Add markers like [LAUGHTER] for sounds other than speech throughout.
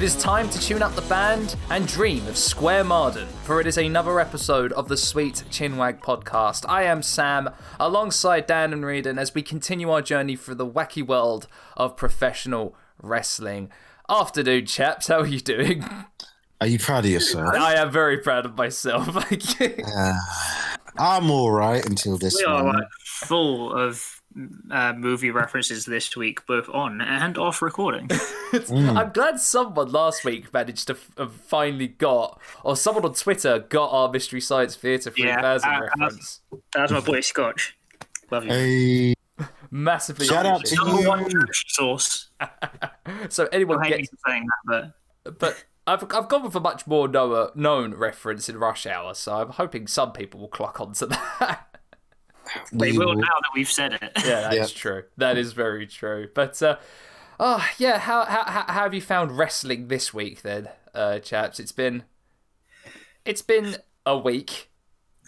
It is time to tune up the band and dream of Square Marden, for it is another episode of the Sweet Chinwag podcast. I am Sam, alongside Dan and Riordan, as we continue our journey through the wacky world of professional wrestling. Afternoon, chaps, how are you doing? Are you proud of yourself? I am very proud of myself. [LAUGHS] Uh, I'm all right until this We are one. like full of uh, movie references this week, both on and off recording. [LAUGHS] I'm glad someone last week managed to f- finally got, or someone on Twitter got our Mystery Science Theatre 3000 uh, uh, reference. That's my boy Scotch. Love you. Hey, [LAUGHS] Massively shout out to appreciated. Number one you. source. [LAUGHS] So anyone I gets, saying that, but but I've I've gone with a much more known known reference in Rush Hour, so I'm hoping some people will clock onto that. They We will will- now that we've said it. yeah, that is Yeah. true. That is very true. But uh, oh yeah, how, how how how have you found wrestling this week then, uh, chaps? It's been it's been a week.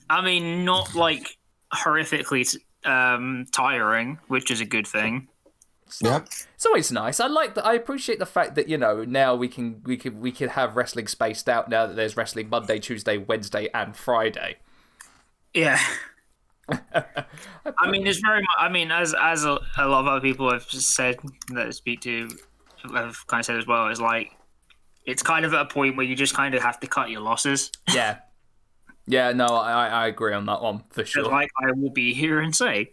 I mean, not like horrifically um, tiring, which is a good thing. Yep. It's always nice. I like that. I appreciate the fact that you know now we can we can we can have wrestling spaced out now that there's wrestling Monday, Tuesday, Wednesday, and Friday. Yeah. [LAUGHS] I mean, it's very much. I mean, as as a, a lot of other people have said that I speak to have kind of said as well, is like it's kind of at a point where you just kind of have to cut your losses. Yeah, yeah. No, I I agree on that one for sure. like I will be here and say,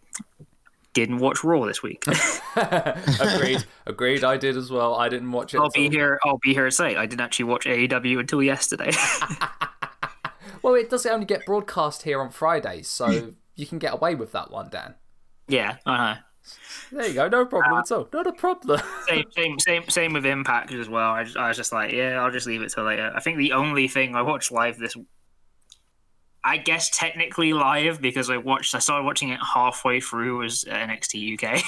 didn't watch Raw this week. [LAUGHS] agreed, agreed. I did as well. I didn't watch it. I'll be all. here. I'll be here and say I didn't actually watch AEW until yesterday. [LAUGHS] Well, it does only get broadcast here on Fridays, so you can get away with that one, Dan. yeah, I know. There you go. No problem at all. Not a problem. [LAUGHS] Same, same, same, same with Impact as well. I, just, I was just like, yeah, I'll just leave it till later. I think the only thing I watched live this, I guess technically live because I watched, I started watching it halfway through was NXT UK.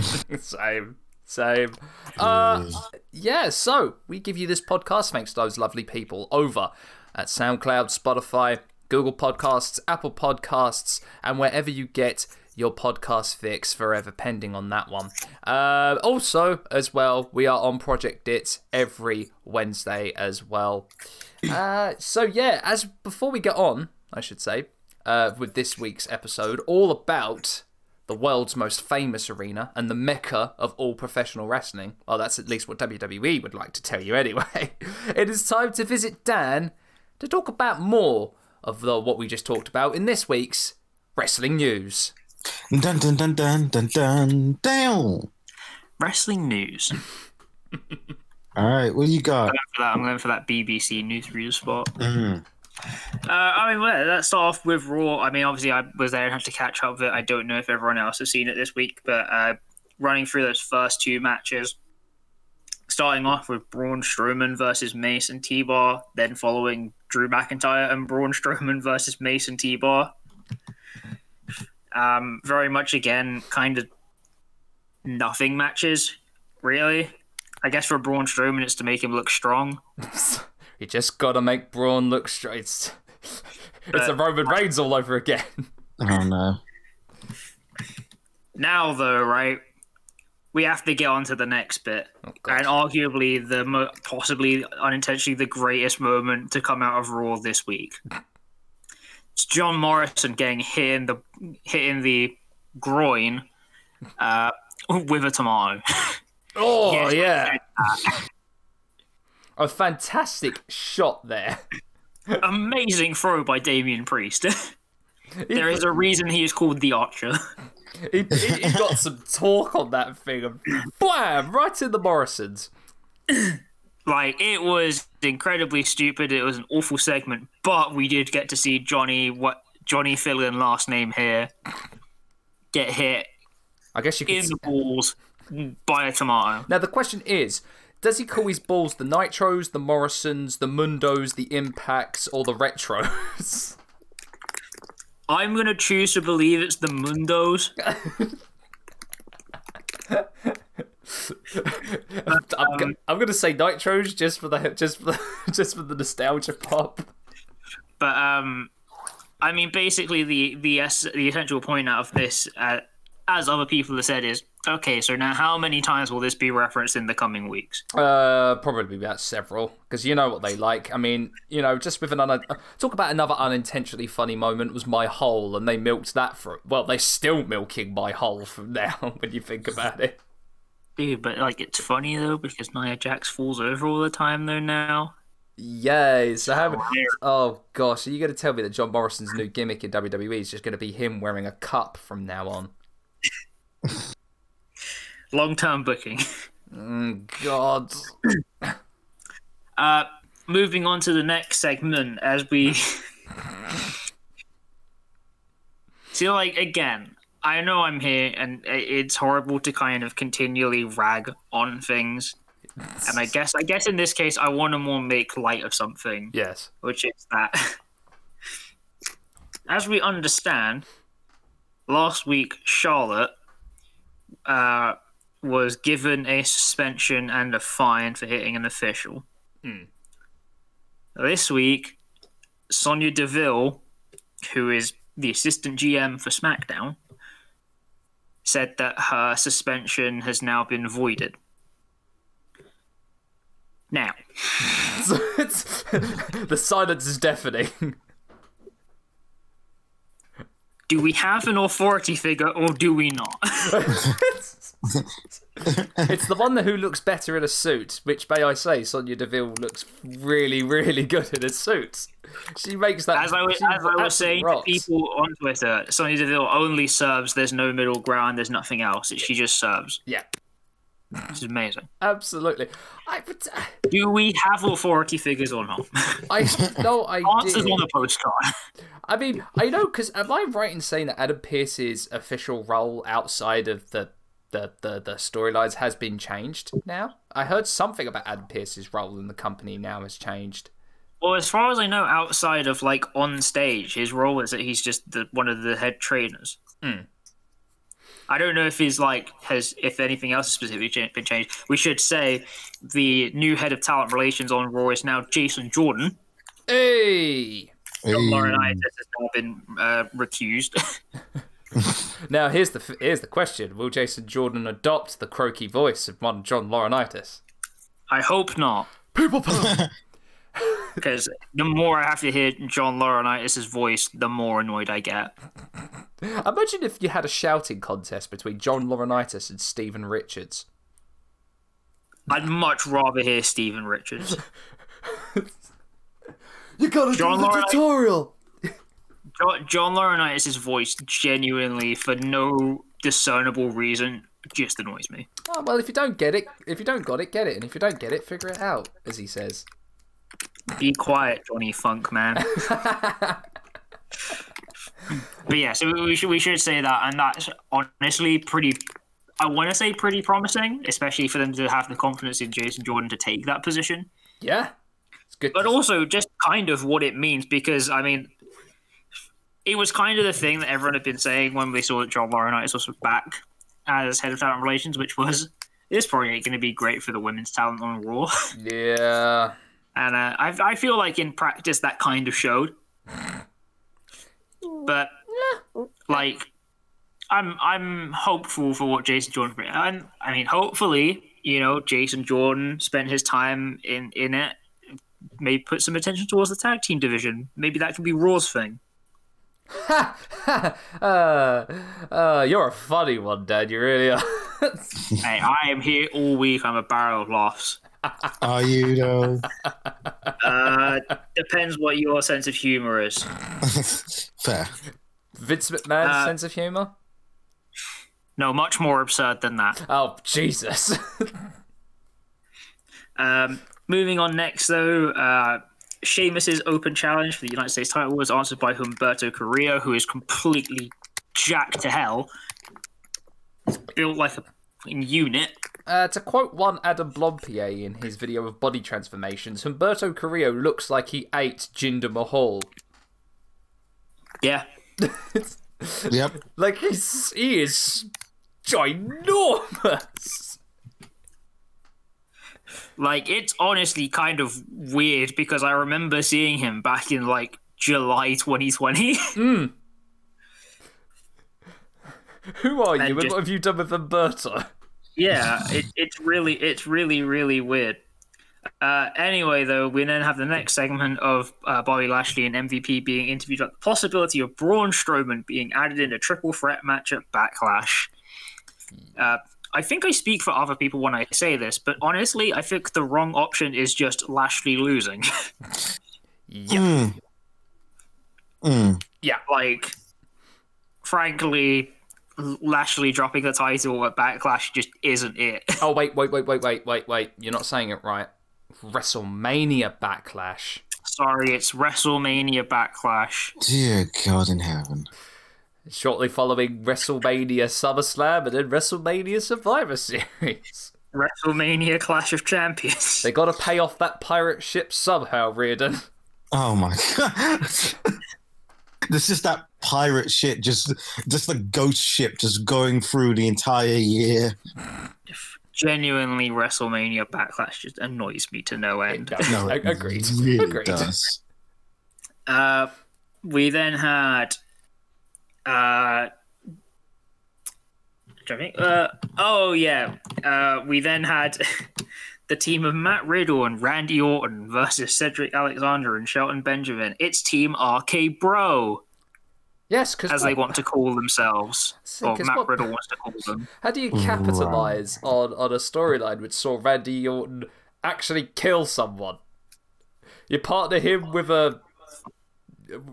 [LAUGHS] [LAUGHS] same, same. Uh, yeah. So we give you this podcast thanks to those lovely people over at SoundCloud, Spotify, Google Podcasts, Apple Podcasts, and wherever you get your podcast fix forever pending on that one uh, also as well we are on project it every wednesday as well uh, so yeah as before we get on i should say uh, with this week's episode all about the world's most famous arena and the mecca of all professional wrestling. Well, that's at least what WWE would like to tell you [LAUGHS] anyway. It is time to visit Dan to talk about more of the, what we just talked about in this week's wrestling news. Dun dun dun dun dun dun down. Wrestling news. All right, what do you got? for that, I'm going for that BBC newsreader spot. Mhm. Uh, I mean, well, let's start off with Raw. I mean, obviously, I was there and had to catch up with it. I don't know if everyone else has seen it this week, but uh, running through those first two matches, starting off with Braun Strowman versus Mace and T-Bar, then following Drew McIntyre and Braun Strowman versus Mace and T-Bar. Um, very much again, kind of nothing matches, really. I guess for Braun Strowman, it's to make him look strong. [LAUGHS] You just gotta make Braun look straight. It's, [LAUGHS] it's a Roman Reigns all over again. [LAUGHS] Oh no. Now, though, right, we have to get on to the next bit, Oh, and arguably the mo- possibly unintentionally the greatest moment to come out of Raw this week. It's John Morrison getting hit in the hit in the groin uh, with a tomato. [LAUGHS] Oh Yes. yeah. A fantastic shot there. [LAUGHS] Amazing throw by Damian Priest. [LAUGHS] there is a reason he is called the Archer. He, he, he got some talk on that thing and blam right in the Morrisons. like it was incredibly stupid. It was an awful segment, but we did get to see Johnny what Johnny fill in last name here get hit I guess you could. in the balls by a tomato. Now the question is, does he call his balls the Nitros, the Morrisons, the Mundos, the Impacts, or the Retros? [LAUGHS] I'm gonna choose to believe it's the Mundos. [LAUGHS] I'm, go- I'm gonna say Nitros just for the just for the [LAUGHS] just for the nostalgia pop. But um, I mean, basically the the the essential point out of this, uh, as other people have said, is Okay, so now how many times will this be referenced in the coming weeks? Uh, probably about several, because you know what they like. I mean, you know, just with an un- talk about another unintentionally funny moment was my hole, and they milked that for well, they're still milking my hole from [LAUGHS] now when you think about it. Dude, but like it's funny though because Nia Jax falls over all the time though now. Yay! So how? Oh gosh, are you going to tell me that John Morrison's new gimmick in WWE is just going to be him wearing a cup from now on? [LAUGHS] Long term booking. [LAUGHS] Mm, God. Uh, moving on to the next segment as we [LAUGHS] see, like again, I know I'm here, and it's horrible to kind of continually rag on things. And I guess, I guess in this case, I want to more make light of something, Yes. which is that, [LAUGHS] as we understand, last week Charlotte uh, was given a suspension and a fine for hitting an official. Hmm. This week, Sonya Deville, who is the assistant GM for SmackDown, said that her suspension has now been voided. Now, [LAUGHS] it's, the silence is deafening. do we have an authority figure or do we not? [LAUGHS] It's the one who looks better in a suit, which may I say, Sonya Deville looks really, really good in a suit. She makes that. As I was, as I was saying to people on Twitter, Sonya Deville only serves. There's no middle ground. There's nothing else. She just serves. Yeah, It's amazing. absolutely. I, but, uh, Do we have authority figures or not? I no, I [LAUGHS] Answers on the postcard. I mean, I know because am I right in saying that Adam Pearce's official role outside of the the the, the storylines has been changed now? I heard something about Adam Pearce's role in the company now has changed. Well, as far as I know, outside of like on stage, his role is that he's just the, one of the head trainers. Hmm. I don't know if he's like has if anything else has specifically been changed. We should say the new head of talent relations on Raw is now Jason Jordan. Hey. Laurinaitis has now been uh, recused. [LAUGHS] [LAUGHS] Now here's the here's the question: Will Jason Jordan adopt the croaky voice of modern John Laurinaitis? I hope not, People [LAUGHS] because the more I have to hear John Laurinaitis' voice, the more annoyed I get. Imagine if you had a shouting contest between John Laurinaitis and Steven Richards. I'd much rather hear Steven Richards. [LAUGHS] You gotta John do the Laurinaitis- tutorial. John, John Laurinaitis' voice genuinely, for no discernible reason, just annoys me. Oh, well, if you don't get it, if you don't got it, get it, and if you don't get it, figure it out, as he says. Be quiet, Johnny Funk man. [LAUGHS] but yeah, so we should we should say that, and that's honestly pretty. I want to say pretty promising, especially for them to have the confidence in Jason Jordan to take that position. Yeah, it's good. but also just kind of what it means because I mean, it was kind of the thing that everyone had been saying when we saw that John Laurinaitis was back as head of talent relations, which was this probably ain't going to be great for the women's talent on Raw, yeah, and uh, I, I feel like in practice that kind of showed, but like. I'm I'm hopeful for what Jason Jordan. And I mean, hopefully, you know, Jason Jordan spent his time in in it maybe put some attention towards the tag team division. Maybe that can be Raw's thing. [LAUGHS] uh, uh, you're a funny one, Dad. You really are. [LAUGHS] hey, I am here all week. I'm a barrel of laughs. Are you though? Uh, depends what your sense of humor is. [LAUGHS] Fair. Vince McMahon's Uh, sense of humor. No, much more absurd than that. Oh Jesus! Um, moving on next, though, uh, Sheamus's open challenge for the United States title was answered by Humberto Carrillo, who is completely jacked to hell, He's built like a unit. Uh, to quote one Adam Blampied in his video of body transformations, Humberto Carrillo looks like he ate Jinder Mahal. Yeah, [LAUGHS] Yep. Like he's he is ginormous. Like it's honestly kind of weird because I remember seeing him back in like July 2020. [LAUGHS] Who are you? And and what have you done with Umberto? yeah, it, it's really, it's really, really weird. Uh, anyway, though, we then have the next segment of uh, Bobby Lashley and MVP being interviewed about the possibility of Braun Strowman being added in a triple threat match at Backlash. Uh, I think I speak for other people when I say this, but honestly, I think the wrong option is just Lashley losing. [LAUGHS] Yeah. Mm. Mm. Yeah. like, frankly, Lashley dropping the title at Backlash just isn't it. [LAUGHS] Oh wait, wait, wait, wait, wait, wait, wait. You're not saying it right. WrestleMania Backlash. Sorry, it's WrestleMania Backlash. Dear God in heaven. Shortly following WrestleMania SummerSlam and then WrestleMania Survivor Series. [LAUGHS] WrestleMania Clash of Champions. They gotta pay off that pirate ship somehow, Riordan. Oh my God. [LAUGHS] There's just that pirate shit, just just the ghost ship just going through the entire year. Genuinely, WrestleMania Backlash just annoys me to no end. No, agreed. really Agreed. does. Uh, we then had. Uh, do I think- uh, oh, yeah. Uh, we then had [LAUGHS] the team of Matt Riddle and Randy Orton versus Cedric Alexander and Shelton Benjamin. It's Team RK Bro, Yes, because as they want to call themselves. See, Or 'cause Matt what- Riddle wants to call them. [LAUGHS] How do you capitalize on, on a storyline which saw Randy Orton actually kill someone? You partner him with a.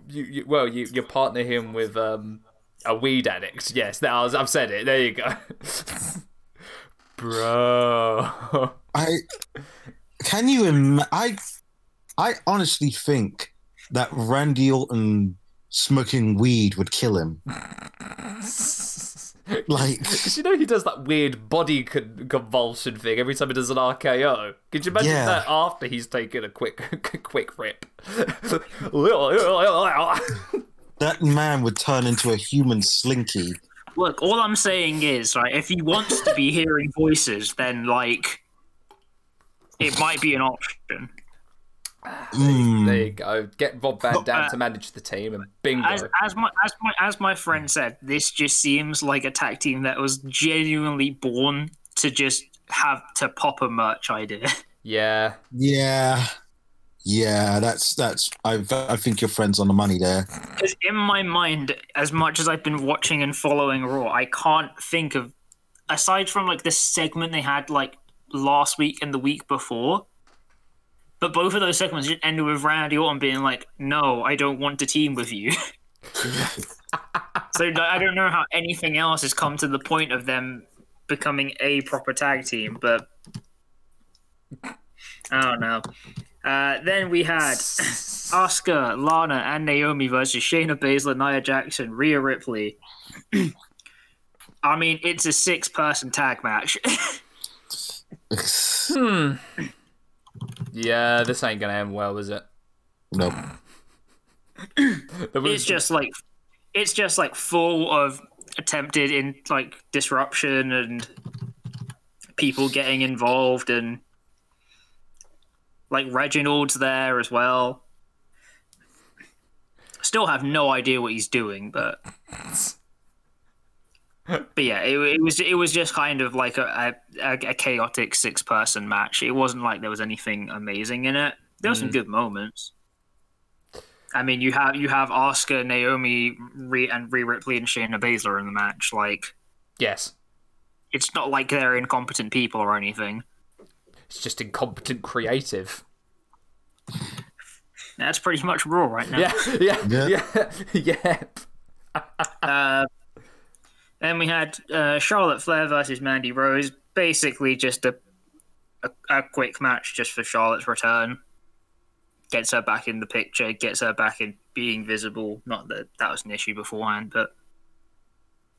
You, you, well, you, you partner him with um, a weed addict. Yes, now I've said it. There you go. [LAUGHS] Bro. I can you Im- I I honestly think that Randy Orton smoking weed would kill him. [LAUGHS] [LAUGHS] Like Because [LAUGHS] you know he does that weird body con- convulsion thing every time he does an RKO. Could you imagine Yeah. that after he's taken a quick [LAUGHS] quick rip? that man would turn into a human slinky. Look, all I'm saying is, right, if he wants to be hearing voices, then, like, it might be an option. Mm. there you go. Get Rob Van Dam uh, to manage the team, and bingo. As, as my as my as my friend said, this just seems like a tag team that was genuinely born to just have to pop a merch idea. [LAUGHS] yeah, Yeah. Yeah, that's that's I I think your friend's on the money there. Because in my mind, as much as I've been watching and following Raw, I can't think of aside from like the segment they had like last week and the week before. But both of those segments just ended with Randy Orton being like, "No, I don't want to team with you." [LAUGHS] so I don't know how anything else has come to the point of them becoming a proper tag team, but I don't know. Uh, then we had [LAUGHS] Asuka, Lana, and Naomi versus Shayna Baszler, Nia Jax and, Rhea Ripley. [CLEARS THROAT] I mean, it's a six-person tag match. [LAUGHS] yeah. This ain't gonna end well, is it? nope. [CLEARS THROAT] It's just like, it's just like full of attempted in like disruption and people getting involved and like Reginald's there as well. Still have no idea what he's doing, but [LAUGHS] but yeah, it, it was it was just kind of like a a, a chaotic six person match. It wasn't like there was anything amazing in it. There were some good moments. I mean, you have you have Asuka, Naomi, Rhea, and Rhea Ripley and Shayna Baszler in the match. Like, yes. it's not like they're incompetent people or anything. It's just incompetent creative. That's pretty much Raw right now. Yeah, yeah, Yeah. yeah, [LAUGHS] yeah. Uh, then we had uh, Charlotte Flair versus Mandy Rose. Basically, just a, a a quick match just for Charlotte's return. Gets her back in the picture. Gets her back in being visible. Not that that was an issue beforehand, but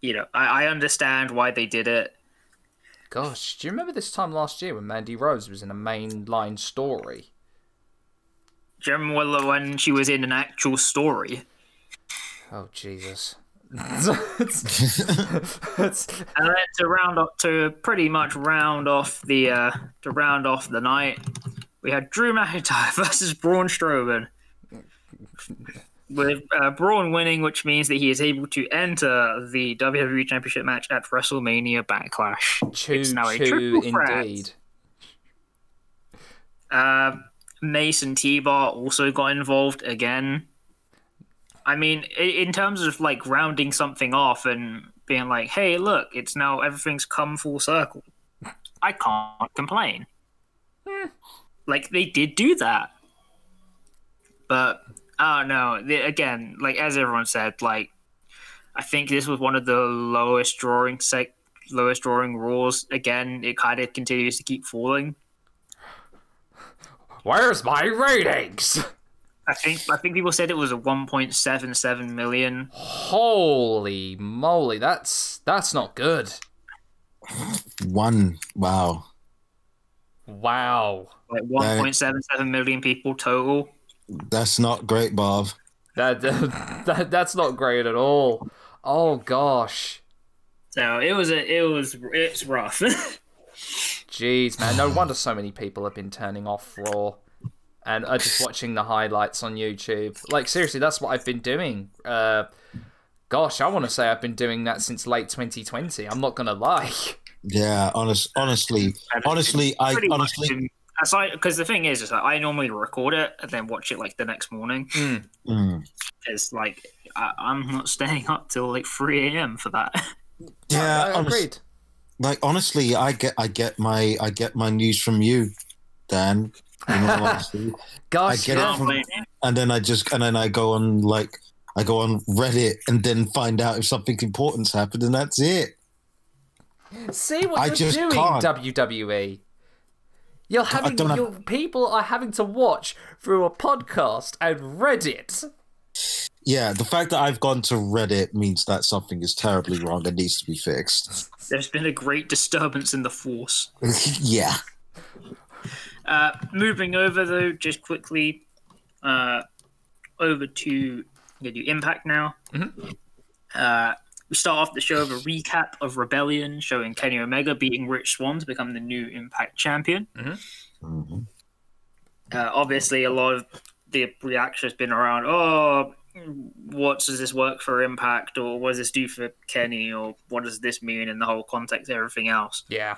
you know, I, I understand why they did it. Gosh, do you remember this time last year when Mandy Rose was in a mainline story? Do you remember when she was in an actual story? Oh Jesus. It's- [LAUGHS] it's- And then to round up to pretty much round off the uh, to round off the night, we had Drew McIntyre [LAUGHS] versus Braun Strowman. with uh, Braun winning, which means that he is able to enter the WWE Championship match at WrestleMania Backlash. Choo It's now a triple threat. indeed. Uh, Mace and T-Bar also got involved again. I mean, in terms of like rounding something off and being like, "Hey, look, it's now everything's come full circle." I can't complain. Hmm. Like they did do that, but oh, I don't know. The- Again, like as everyone said, like I think this was one of the lowest drawing sec- lowest drawing rules. Again, it kind of continues to keep falling. Where's my ratings? I think I think people said it was a 1.77 million. Holy moly, that's that's not good. One. Wow. Wow. Like 1.77 million people total. That's not great, Bob. That, [LAUGHS] that that's not great at all. Oh gosh. So it was a it was it's rough. [LAUGHS] Jeez, man. No wonder so many people have been turning off Raw and are just watching the highlights on YouTube. Like, seriously, that's what I've been doing. Uh, gosh, I want to say I've been doing that since late 2020. I'm not going to lie. Yeah. Honest. Honestly. Honestly. I Pretty honestly. because the thing is, is that I normally record it and then watch it like the next morning. Mm. It's like I, I'm not staying up till like 3 a.m. for that. [LAUGHS] Yeah. I honest- agreed. like honestly, I get I get my I get my news from you, Dan. In all honesty. Gosh, get it from- and then I just and then I go on like I go on Reddit and then find out if something important's happened, and that's it. See what I you're just doing, can't. WWE. You're having don't have- your people are having to watch through a podcast and Reddit. Yeah, the fact that I've gone to Reddit means that something is terribly wrong and needs to be fixed. There's been a great disturbance in the force. [LAUGHS] yeah. Uh, moving over though, just quickly, uh, over to gonna do Impact now. Uh, we start off the show with a recap of Rebellion, showing Kenny Omega beating Rich Swann to become the new Impact champion. Mhm. Uh, obviously, a lot of the reaction has been around, oh, what does this work for Impact, or what does this do for Kenny, or what does this mean in the whole context of everything else? Yeah.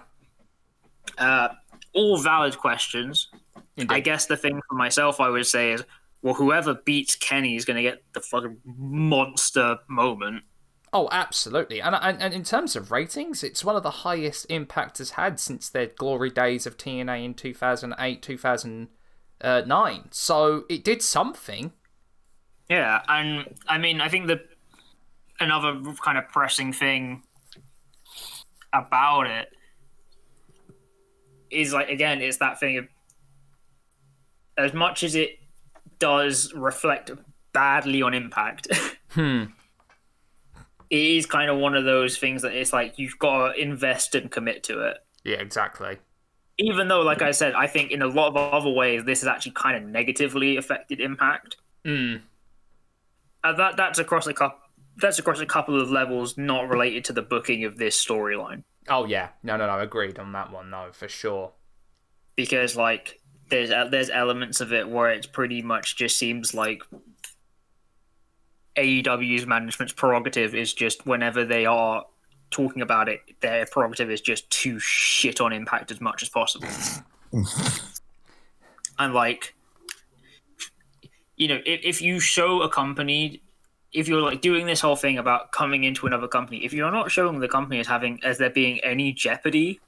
Uh, all valid questions. Indeed. I guess the thing for myself I would say is, well, whoever beats Kenny is going to get the fucking monster moment. Oh, absolutely. And, and and in terms of ratings, it's one of the highest Impact has had since their glory days of TNA in 2008, 2009. So it did something. Yeah, and I mean, I think the another kind of pressing thing about it is like again, it's that thing of as much as it does reflect badly on Impact. [LAUGHS] Hmm. It is kind of one of those things that it's like you've got to invest and commit to it. Yeah, exactly. even though, like I said, I think in a lot of other ways this has actually kind of negatively affected Impact. Mm. Uh, that that's across a couple. That's across a couple of levels, not related to the booking of this storyline. Oh yeah. No, no, no. Agreed on that one. No, for sure. Because like there's uh, there's elements of it where it pretty much just seems like AEW's management's prerogative is just whenever they are talking about it, their prerogative is just to shit on Impact as much as possible. [LAUGHS] and like you know if, if you show a company if you're like doing this whole thing about coming into another company if you're not showing the company as having as there being any jeopardy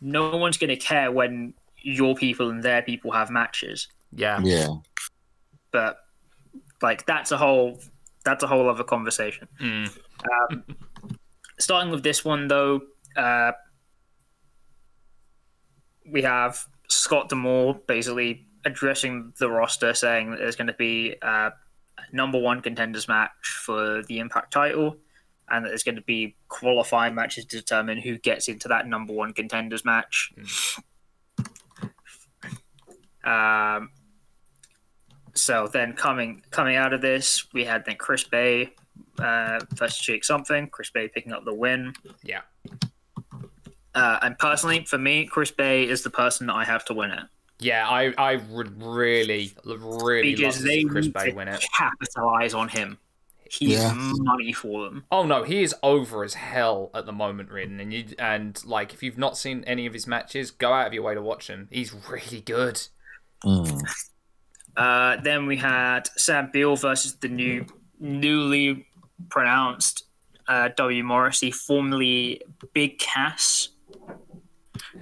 no one's going to care when your people and their people have matches Yeah. Yeah. but like that's a whole that's a whole other conversation Mm. um, starting with this one though uh, we have Scott D'Amore basically addressing the roster saying that there's going to be uh, a number one contenders match for the impact title and that there's going to be qualifying matches to determine who gets into that number one contenders match um, so then coming coming out of this, we had then Chris Bey uh, versus Jake something. Chris Bey picking up the win. Yeah. Uh, and personally, for me, Chris Bey is the person that I have to win it. Yeah, I, I would really, really love to see Chris need Bey win it. capitalize on him. He's Yeah. money for them. Oh no, he is over as hell at the moment, Riordan, and you and like if you've not seen any of his matches, go out of your way to watch him. He's really good. Mm. Uh, then we had Sam Beale versus the new, newly pronounced uh, W Morrissey, formerly Big Cass,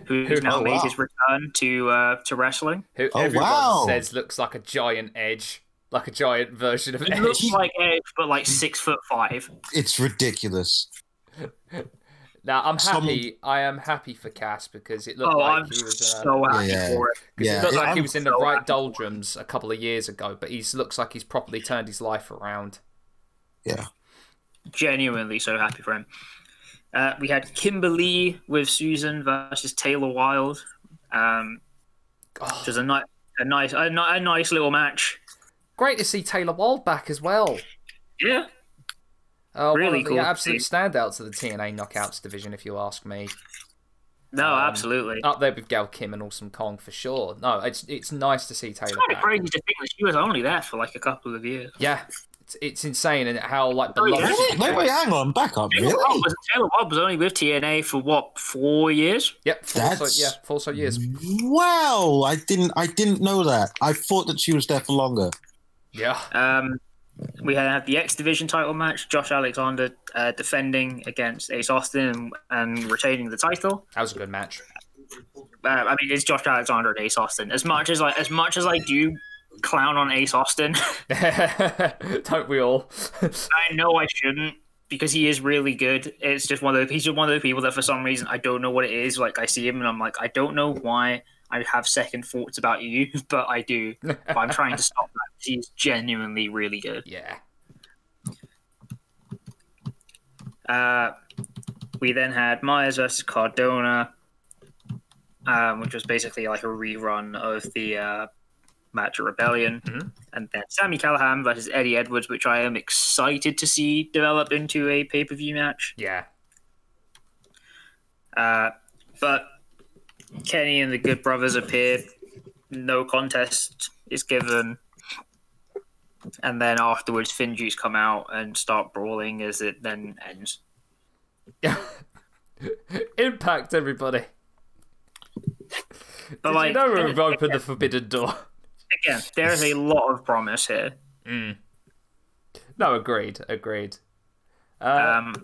who's Who- now oh, made wow. his return to uh, to wrestling. Who Oh, everyone wow. says looks like a giant Edge, like a giant version of He Edge. looks like Edge, but like six foot five. It's ridiculous. [LAUGHS] Now I'm Someone- happy. I am happy for Cass because it looked Oh, like I'm he was. Uh, so happy Yeah. for it. 'cause Yeah, it looked like he I'm was in the right happy for it. doldrums a couple of years ago, but he looks like he's properly turned his life around. Yeah. Genuinely so happy for him. Uh, we had Kimber Lee with Susan versus Taylor Wilde, um, Oh, which was a, ni- a nice a, ni- a nice little match. great to see Taylor Wilde back as well. Yeah, Uh, one Really of the cool absolute see. standouts of the TNA Knockouts division, if you ask me. no, Um, absolutely. Up there with Gail Kim and Awesome Kong for sure. No, it's it's nice to see Taylor It's kind of crazy to think that she was only there for like a couple of years. Yeah, it's, it's insane and how like the Oh, yeah? love- Wait, wait, hang on, back up, Taylor really? Wilde was, Taylor Wilde was only with TNA for what four years? Yep, four so, yeah, four so years. Wow, I didn't, I didn't know that. I thought that she was there for longer. Yeah, Um, we had the X Division title match. Josh Alexander uh, defending against Ace Austin and, and retaining the title. that was a good match. Uh, I mean, it's Josh Alexander and Ace Austin. As much as like, as much as I do clown on Ace Austin, [LAUGHS] [LAUGHS] Don't we all? [LAUGHS] I know I shouldn't because he is really good. It's just one of the, he's just one of those people that for some reason I don't know what it is. Like I see him and I'm like, I don't know why I have second thoughts about you, but I do. But I'm trying to stop that. He's genuinely really good. yeah. Uh, we then had Myers versus Cardona, um, which was basically like a rerun of the uh, match of Rebellion. Mhm. And then Sami Callihan versus Eddie Edwards, which I am excited to see develop into a pay per view match. Yeah. Uh, but Kenny and the Good Brothers appear. No contest is given. And then afterwards, Finjuice come out and start brawling as it then ends. [LAUGHS] Impact, everybody. But Did like, you know we've opened the forbidden door? Again, there is a lot of promise here. No, agreed, agreed. Uh, Um,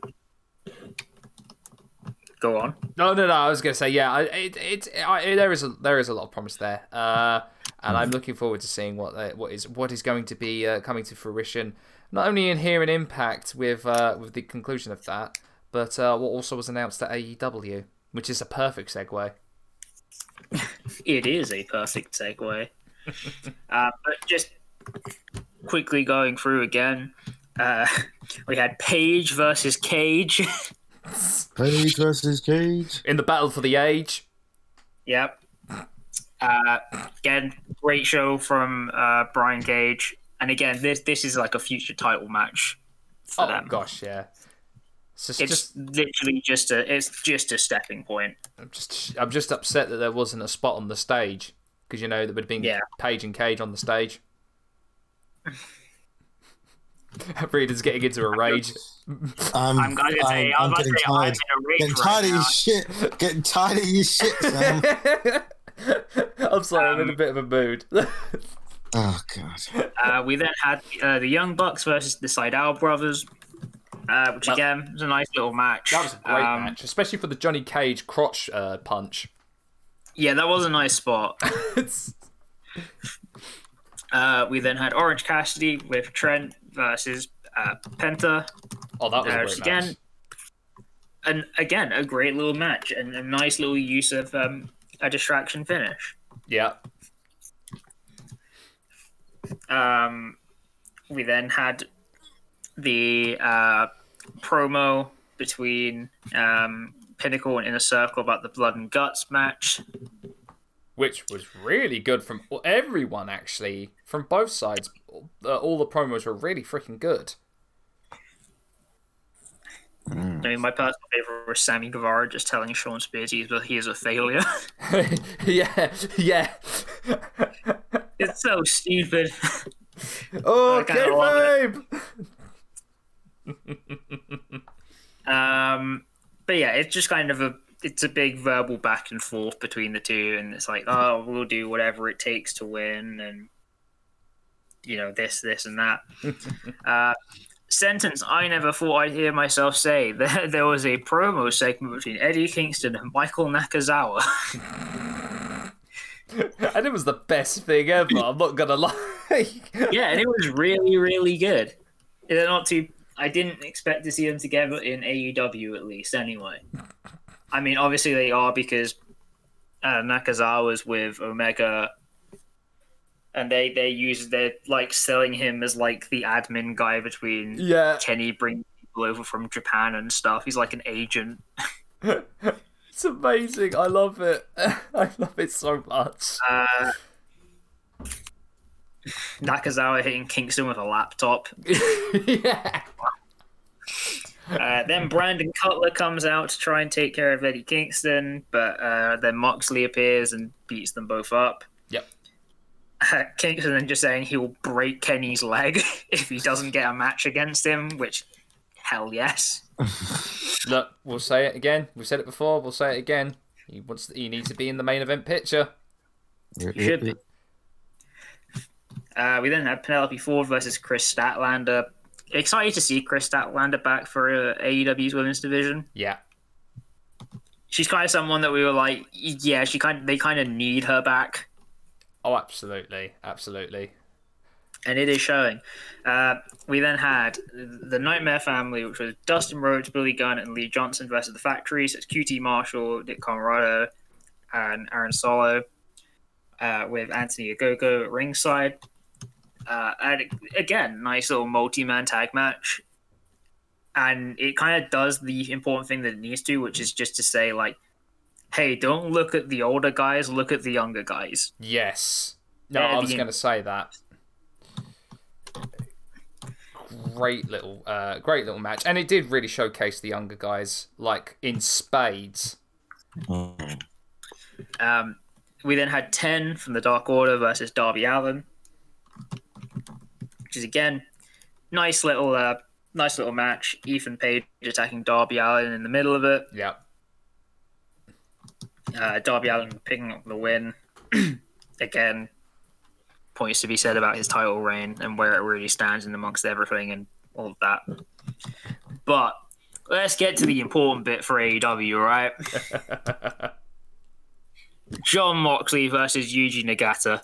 go on. no, no, no. I was gonna say, yeah. I- It, it, I, there is a there is a lot of promise there, uh, and I'm looking forward to seeing what uh, what is what is going to be uh, coming to fruition. Not only in here in Impact with uh, with the conclusion of that, but uh, what also was announced at AEW, which is a perfect segue. [LAUGHS] It is a perfect segue. [LAUGHS] uh, but just quickly going through again, uh, [LAUGHS] we had Page versus Cage. [LAUGHS] Page versus Cage. In the battle for the age, yep. Uh, again, great show from uh, Brian Cage. And again, this this is like a future title match for oh them. gosh, yeah. It's just, It's just literally just a it's just a stepping point. I'm just I'm just upset that there wasn't a spot on the stage because you know there would have been Yeah. Page and Cage on the stage. [LAUGHS] Reader's getting into a rage. I'm, I'm gonna say, I'm, I'm, I'm getting say I'm tired. in a rage Getting right tired of now. your shit. Getting tired of your shit, Sam. [LAUGHS] I'm sorry, I'm in a Um, bit of a mood. [LAUGHS] oh god. Uh, we then had uh, the Young Bucks versus the Sydal brothers, uh, which That- again was a nice little match. that was a great Um, match, especially for the Johnny Cage crotch uh, punch. Yeah, that was a nice spot. [LAUGHS] Uh, we then had Orange Cassidy with Trent versus uh, Penta. oh, that was Uh, a which great match. again, and again, a great little match and a nice little use of um, a distraction finish. Yeah, Um, we then had the uh, promo between um, Pinnacle and Inner Circle about the Blood and Guts match. which was really good from everyone actually, from both sides. Uh, all the promos were really freaking good. I mean, my personal favorite was Sammy Guevara just telling Shawn Spears he is, he is a failure. [LAUGHS] yeah, yeah. [LAUGHS] it's so stupid. Oh, love kayfabe! Um, but yeah, it's just kind of a it's a big verbal back and forth between the two, and it's like, oh, we'll do whatever it takes to win, and you know this, this, and that. [LAUGHS] uh, sentence I never thought I'd hear myself say. [LAUGHS] There, there was a promo segment between Eddie Kingston and Michael Nakazawa. [LAUGHS] and it was the best thing ever. I'm not gonna lie. yeah, and it was really, really good. They're not too. I didn't expect to see them together in AEW at least. Anyway, I mean, obviously they are because uh, Nakazawa's with Omega, and they they use they're like selling him as like the admin guy between yeah, Kenny bringing people over from Japan and stuff. He's like an agent. [LAUGHS] it's amazing. I love it. [LAUGHS] I love it so much. Uh, Nakazawa hitting Kingston with a laptop. [LAUGHS] yeah. Uh, then Brandon Cutler comes out to try and take care of Eddie Kingston, but uh, then Moxley appears and beats them both up. Yep. Uh, [LAUGHS] Kingston then just saying he will break Kenny's leg [LAUGHS] if he doesn't get a match against him, which, hell yes. Look, we'll say it again. We've said it before. We'll say it again. He wants. He needs to be in the main event picture. Should be. Uh, we then had Penelope Ford versus Kris Statlander. Excited to see Kris Statlander back for uh, AEW's women's division. Yeah. She's kind of someone that we were like, yeah, she kind of, they kind of need her back. Oh, absolutely, absolutely. and it is showing. Uh, we then had the Nightmare Family, which was Dustin Rhodes, Billy Gunn, and Lee Johnson versus the Factory. So it's QT Marshall, Nick Comoroto, and Aaron Solo, uh, with Anthony Ogogo at ringside. Uh, and again, nice little multi-man tag match. And it kind of does the important thing that it needs to, which is just to say, like, hey, don't look at the older guys, look at the younger guys. Yes. No, Yeah, I was the- going to say that. Great little, uh, great little match, and it did really showcase the younger guys like in spades. Mm. Um, we then had 10 from the Dark Order versus Darby Allin, which is again nice little uh, nice little match. Ethan Page attacking Darby Allin in the middle of it. Yeah, Uh, Darby Allin picking up the win. [CLEARS THROAT] again, points to be said about his title reign and where it really stands in amongst everything and all of that. But let's get to the important bit for AEW, right? [LAUGHS] Jon Moxley versus Yuji Nagata.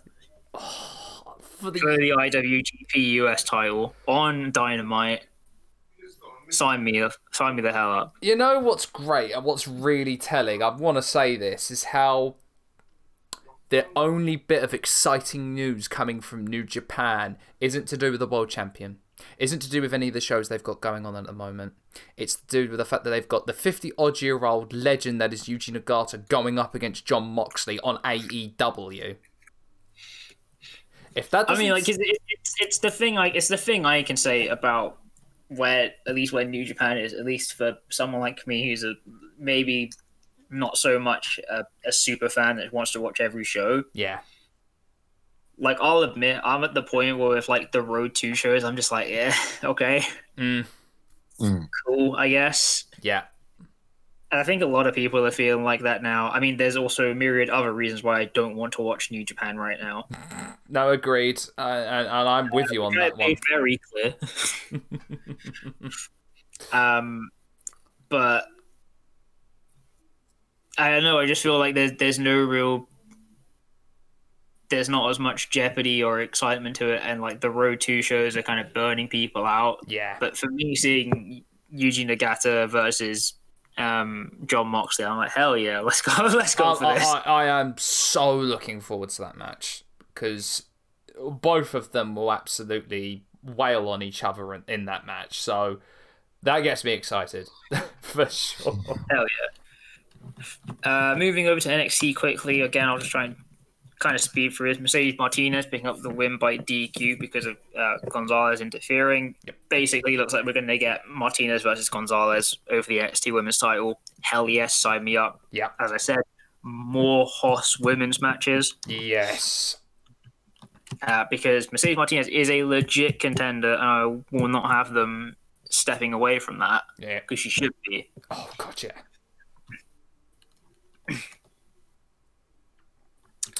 For the for the IWGP US title on Dynamite. Sign me, up. sign me the hell up. You know what's great and what's really telling, I want to say this, is how the only bit of exciting news coming from New Japan isn't to do with the world champion, isn't to do with any of the shows they've got going on at the moment. It's to do with the fact that they've got the 50 odd year old legend that is Yuji Nagata going up against Jon Moxley on AEW. If that I doesn't mean, like it's, it's it's the thing. Like it's the thing I can say about where at least where New Japan is. At least for someone like me who's a maybe not so much a, a super fan that wants to watch every show. yeah, Like I'll admit, I'm at the point where with like the Road Two shows, I'm just like, yeah, [LAUGHS] okay, mm, cool, I guess. yeah, And I think a lot of people are feeling like that now. I mean, there's also a myriad other reasons why I don't want to watch New Japan right now. [LAUGHS] no, agreed, uh, and, and I'm with you on that one. very clear. [LAUGHS] um, but I don't know. I just feel like there's there's no real, there's not as much jeopardy or excitement to it, and like the Road Two shows are kind of burning people out. Yeah, But for me, seeing Yuji Nagata versus um, Jon Moxley, I'm like, hell yeah, [LAUGHS] let's go, let's go I, for this. I, I, I am so looking forward to that match because both of them will absolutely wail on each other in, in that match. So that gets me excited [LAUGHS] for sure. Hell yeah. Uh, moving over to NXT quickly, again, I'll just try and kind of speed for his. Mercedes Martinez picking up the win by DQ because of uh, Gonzalez interfering. Yep. Basically, looks like we're going to get Martinez versus Gonzalez over the NXT Women's title. Hell yes, sign me up. Yeah, As I said, more Hoss women's matches Yes. uh, because Mercedes Martinez is a legit contender, and I will not have them stepping away from that Yeah. because she should be. Oh god,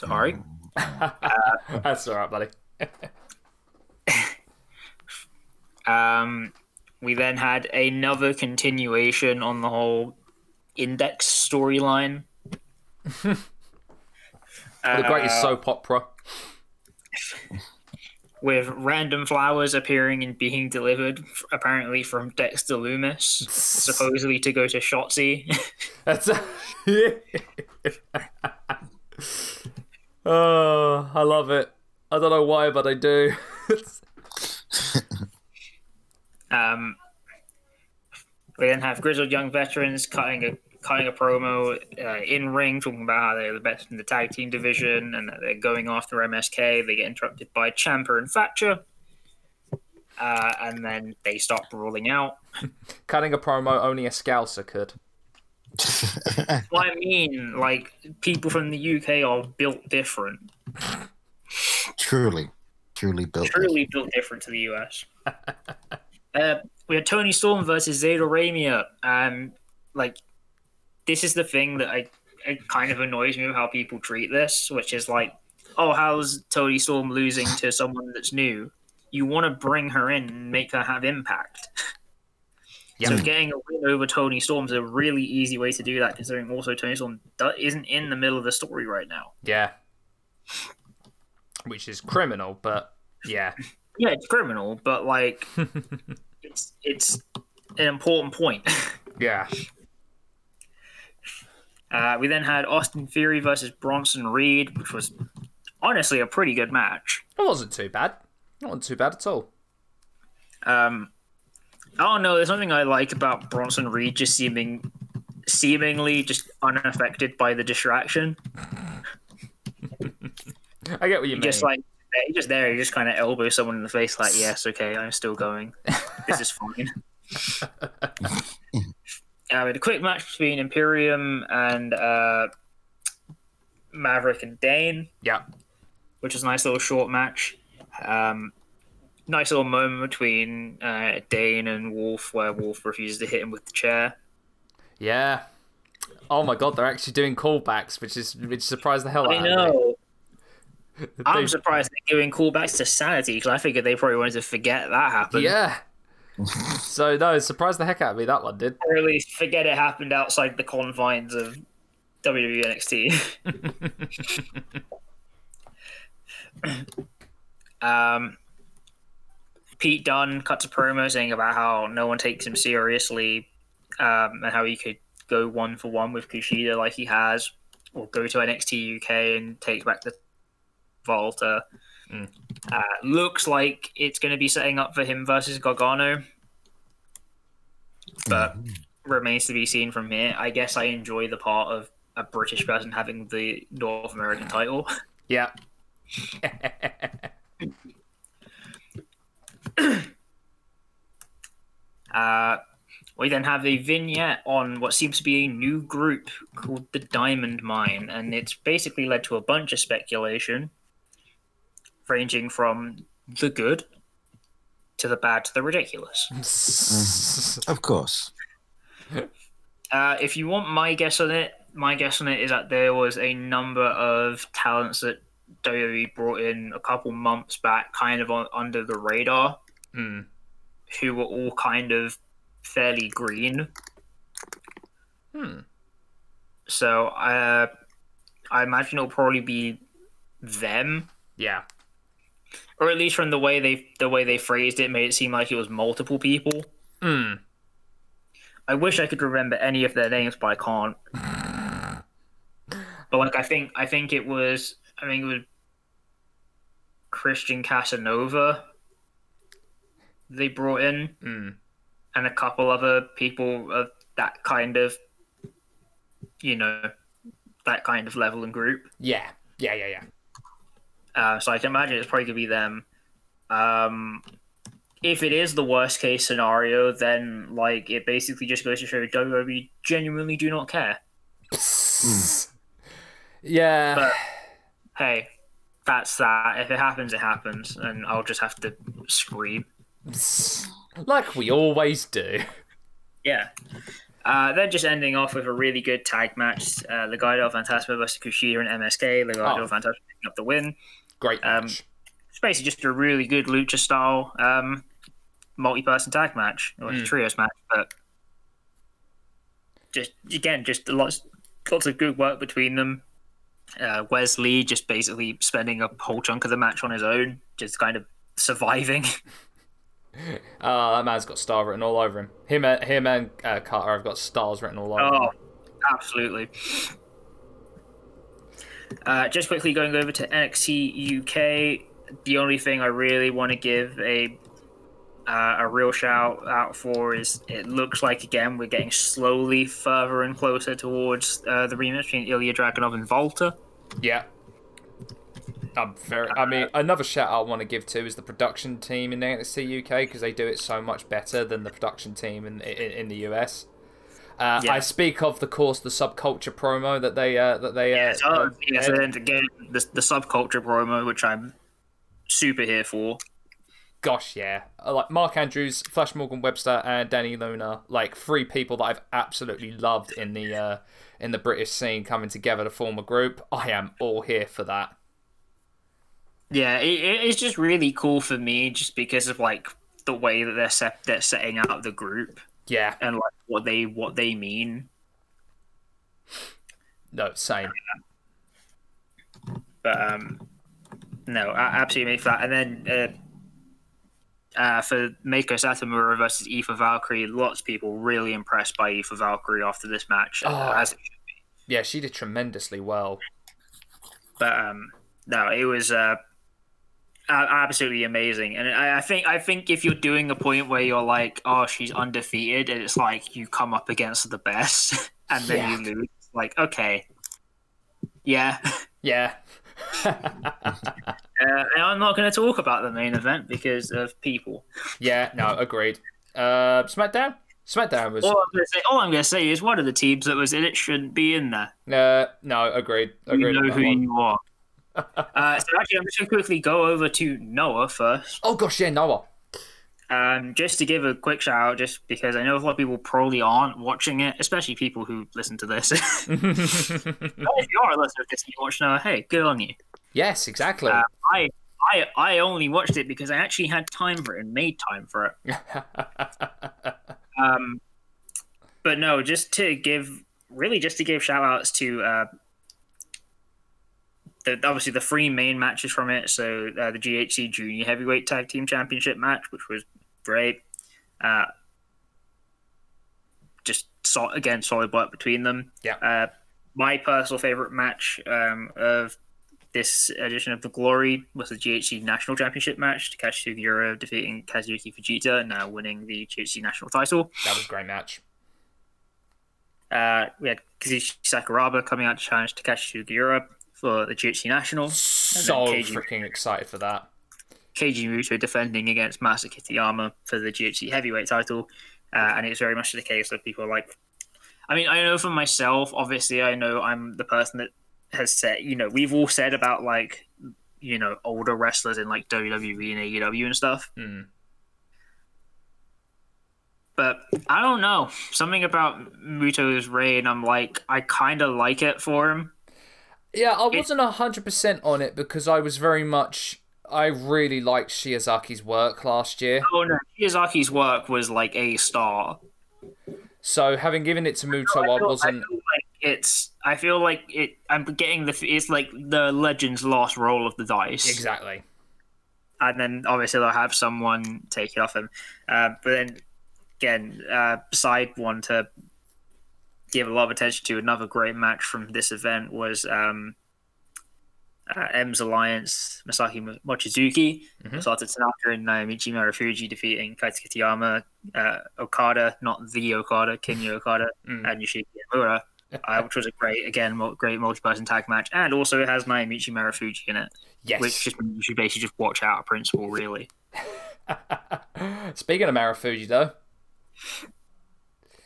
Sorry. [LAUGHS] That's all right, buddy. [LAUGHS] Um, we then had another continuation on the whole index storyline. [LAUGHS] the greatest Uh, soap opera. with random flowers appearing and being delivered, apparently from Dexter Lumis, supposedly to go to Shotzi. That's. Oh, I love it. I don't know why, but I do. [LAUGHS] um, we then have grizzled young veterans cutting a cutting a promo uh, in ring, talking about how they're the best in the tag team division and that they're going after MSK. They get interrupted by Ciampa and Thatcher. Uh, and then they start brawling out. [LAUGHS] Cutting a promo only a scouser could. What I mean, like people from the UK are built different, truly, truly built. truly built different to the US. [LAUGHS] uh, we had Toni Storm versus Zeta Ramia. Um, like this is the thing that I it kind of annoys me with how people treat this, which is like, oh, how's Toni Storm losing to someone that's new? You want to bring her in and make her have impact. [LAUGHS] So getting a win over Toni Storm is a really easy way to do that, considering also Toni Storm isn't in the middle of the story right now. Yeah. Which is criminal, but yeah. [LAUGHS] Yeah, it's criminal, but like, [LAUGHS] it's it's an important point. [LAUGHS] Yeah. Uh, we then had Austin Theory versus Bronson Reed, which was honestly a pretty good match. It wasn't too bad. Not too bad at all. Um, I don't know. There's something I like about Bronson Reed just seeming seemingly just unaffected by the distraction. I get what you mean. just like he just there. He just kind of elbows someone in the face, like, "Yes, okay, I'm still going. This is fine." [LAUGHS] uh, we had a quick match between Imperium and uh, Maverick and Dain. yeah. which is a nice little short match. Um, nice little moment between uh, Dain and Wolfe, where Wolfe refuses to hit him with the chair. Yeah. Oh my god, they're actually doing callbacks, which is which surprised the hell out I of me. know. [LAUGHS] I'm They- surprised they're giving callbacks to Sanity because I figured they probably wanted to forget that happened. Yeah. [LAUGHS] so no, it surprised the heck out of me. That one did. Or at least forget it happened outside the confines of WWE NXT. [LAUGHS] um, Pete Dunne cuts a promo saying about how no one takes him seriously um, and how he could go one for one with Kushida like he has, or go to NXT UK and take back the WALTER. Mm. Uh, looks like it's going to be setting up for him versus Gargano, but remains to be seen from here. I guess I enjoy the part of a British person having the North American title. Yeah. [LAUGHS] [CLEARS THROAT] Uh, we then have a vignette on what seems to be a new group called the Diamond Mine, and it's basically led to a bunch of speculation, ranging from the good to the bad to the ridiculous. Of course. Uh, if you want my guess on it, my guess on it is that there was a number of talents that WWE brought in a couple months back, kind of on, under the radar, Hmm. who were all kind of fairly green. Hmm. So uh, I imagine it'll probably be them, Yeah. or at least from the way they the way they phrased it, made it seem like it was multiple people. Hmm. I wish I could remember any of their names, but I can't. [LAUGHS] But like, I think I think it was I think it was Christian Casanova they brought in, Hmm. and a couple other people of that kind of, you know, that kind of level and group. Yeah. Yeah. Yeah. Yeah. Uh, so I can imagine it's probably gonna be them. Um, if it is the worst case scenario, then like it basically just goes to show WWE genuinely do not care. [LAUGHS] Yeah. But- Hey, that's that. If it happens, it happens, and I'll just have to scream. like we always do. Yeah. Uh, then just ending off with a really good tag match. Uh, Legado Fantasma versus Kushida and MSK. Legado Oh. Fantasma picking up the win. Great Um, match. It's basically just a really good lucha style um, multi person tag match or Mm. trios match, but just again, just lots lots of good work between them. Uh, Wes Lee just basically spending a whole chunk of the match on his own, just kind of surviving. [LAUGHS] Uh, that man's got star written all over him. Him, him and uh, Carter have got stars written all over Oh, them. absolutely. Uh, just quickly going over to NXT UK, the only thing I really want to give a uh, a real shout out for is it looks like again we're getting slowly further and closer towards uh, the rematch between Ilya Dragunov and WALTER. Yeah. I'm very. I mean, another shout out I want to give to is the production team in the NXT UK because they do it so much better than the production team in in, in the US. Uh, Yeah. I speak of the course the subculture promo that they uh, that they uh, Yes, oh, uh, yes, and again the, the subculture promo, which I'm super here for. Gosh yeah Uh, like Mark Andrews, Flash Morgan Webster, and Dani Luna, like three people that I've absolutely loved in the uh, in the British scene coming together to form a group. I am all here for that. Yeah, it, it- it's just really cool for me, just because of like the way that they're set, they're setting out the group Yeah, and like what they what they mean. no, same. But um, no, absolutely made flat. And then uh, uh, for Meiko Satomura versus Aoife Valkyrie, lots of people really impressed by Aoife Valkyrie after this match. uh, Oh. as it Yeah, she did tremendously well. but um, no, it was uh, absolutely amazing. And I, I think I think if you're doing a point where you're like, oh, she's undefeated, and it's like you come up against the best, [LAUGHS] and then Yeah. you lose, like okay, yeah. [LAUGHS] Yeah. Uh, I'm not going to talk about the main event because of people. yeah, no, agreed. Uh, SmackDown? SmackDown was. All I'm going to say, all I'm going to say is one of the teams that was in it shouldn't be in there. Uh, no, agreed. Agreed. you know who one. you are. [LAUGHS] uh, so actually, I'm just going to quickly go over to Noah first. Oh, gosh, yeah, Noah. Um, just to give a quick shout out, just because I know a lot of people probably aren't watching it, especially people who listen to this. [LAUGHS] [LAUGHS] If you are a listener to this and you watch hey, good on you. yes, exactly. Uh, I, I, I only watched it because I actually had time for it and made time for it. [LAUGHS] Um, but no, just to give, really, just to give shout outs to uh, the, obviously the three main matches from it. So uh, the GHC Junior Heavyweight Tag Team Championship match, which was great. Uh, just saw again solid work between them. Yeah. Uh, my personal favorite match um, of this edition of the Glory was the GHC National Championship match. Takashi Sugiura defeating Kazuki Fujita, now winning the GHC National title. that was a great match. Uh, we had Kazushi Sakuraba coming out to challenge Takashi Sugiura for the GHC National. So freaking excited for that. Keiji Muto defending against Masa Kitamiya for the GHC heavyweight title. Uh, and it's very much the case that people are like, I mean, I know for myself, obviously, I know I'm the person that has said, you know, we've all said about like, you know, older wrestlers in like WWE and AEW and stuff. Hmm. But I don't know. Something about Muto's reign, I'm like, I kind of like it for him. Yeah, I wasn't hundred percent on it because I was very much. I really liked Shiozaki's work last year. Oh no, Shiozaki's work was like a star. So having given it to Muto, I feel- wasn't. feel like it's. I feel like it. I'm getting the. It's like the Legends' last roll of the dice, Exactly. and then obviously they'll have someone take it off him. Uh, but then again, uh, side one to give a lot of attention to another great match from this event was um, uh, M's Alliance Masaki Mo- Mochizuki, Mhm. Masato Tanaka and Naomichi Marufuji defeating Kaito Kiyomiya, uh, Okada, not the Okada, Kinya [LAUGHS] Okada, Mm. and Yoshiki Inamura, uh, which was a great, again, great multi-person tag match, and also it has Naomichi Marufuji in it, Yes. which just means you should basically just watch out of principle, really. [LAUGHS] Speaking of Marufuji, though,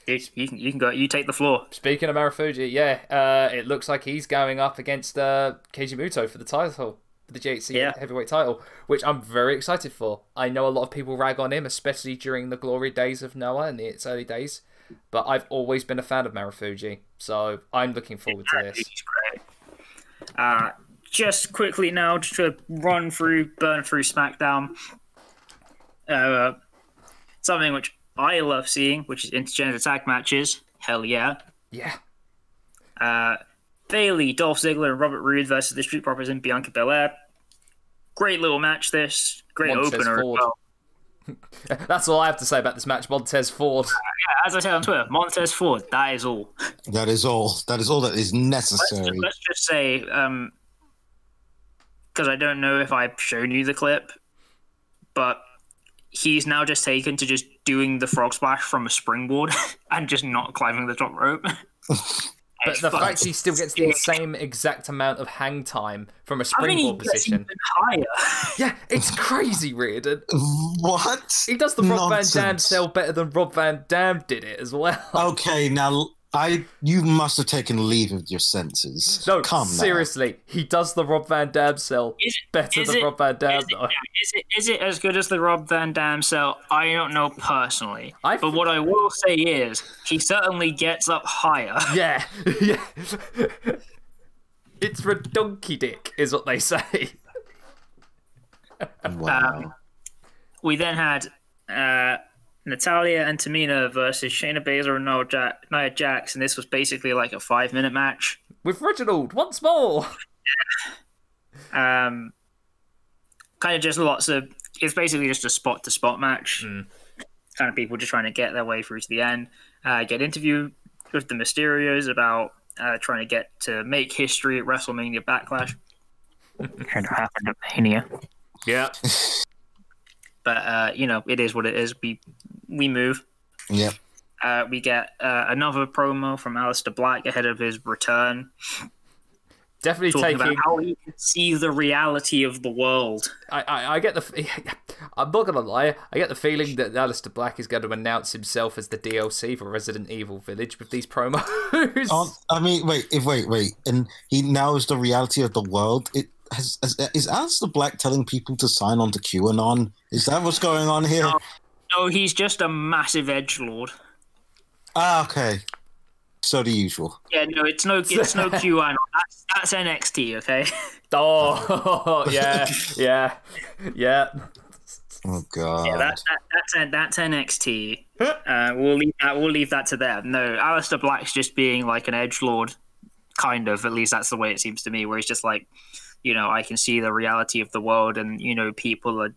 Dude, you can you can go. You take the floor. Speaking of Marufuji, yeah, uh, it looks like he's going up against uh, Keiji Muto for the title, for the GHC Yeah. heavyweight title, which I'm very excited for. I know a lot of people rag on him, especially during the glory days of Noah and its early days, but I've always been a fan of Marufuji, so I'm looking forward to this. Uh, just quickly now, just to run through, burn through SmackDown. Uh, something which I love seeing, which is intergender tag matches. Hell yeah. Yeah, Uh, Bayley, Dolph Ziggler, and Robert Roode versus the Street Profits and Bianca Belair. Great little match. This great Montez opener. as well. [LAUGHS] that's all I have to say about this match. Montez Ford. Yeah, as I said on Twitter, Montez Ford. That is all. That is all. That is all that is necessary. Let's just say, because I don't know if I've shown you the clip, but he's now just taken to just doing the frog splash from a springboard [LAUGHS] and just not climbing the top rope. [LAUGHS] But the fact he still gets the same exact amount of hang time from a I mean, he springboard gets position. even higher. [LAUGHS] Yeah, it's crazy, Riordan. What? He does the Rob Van Dam Nonsense. sell better than Rob Van Dam did it as well. Okay, now I you must have taken leave of your senses. No, Come now. seriously, he does the Rob Van Dam sell Is it- better is than it- Rob Van Dam. Is it, though. is it is it as good as the Rob Van Dam sell? I don't know personally, I but what I will say is he certainly gets up higher. [LAUGHS] Yeah, [LAUGHS] yeah. it's donkey dick, is what they say. Wow. Um, we then had uh, Natalya and Tamina versus Shayna Baszler and Nia, ja- Nia Jax, and this was basically like a five minute match. With Reginald once more. [LAUGHS] Um, kind of just lots of. It's basically just a spot to spot match. Kind of people just trying to get their way through to the end. Uh, get interview with the Mysterios about uh, trying to get to make history at WrestleMania Backlash. Kind of happened at Mania. Yeah. [LAUGHS] But uh, you know, it is what it is. We we move. Yeah. Uh, we get uh, another promo from Aleister Black ahead of his return, Definitely talking taking. about how he can see the reality of the world. I, I, I get the. [LAUGHS] I'm not gonna lie. I get the feeling that Aleister Black is going to announce himself as the DLC for Resident Evil Village with these promos. Aren't- I mean, wait, if wait, wait, and he now is the reality of the world. It has, has is Aleister Black telling people to sign on to QAnon? Is that what's going on here? No, he's just a massive edge lord. Ah, okay. So the usual. Yeah, no, it's no, it's no [LAUGHS] QAnon. That's that's NXT, okay? [LAUGHS] oh, [LAUGHS] yeah, yeah, yeah. Oh god. Yeah, that, that, that's that's NXT. Uh, we'll leave that. We'll leave that to them. No, Aleister Black's just being like an edge lord, kind of. At least that's the way it seems to me. Where he's just like, you know, I can see the reality of the world, and you know, people are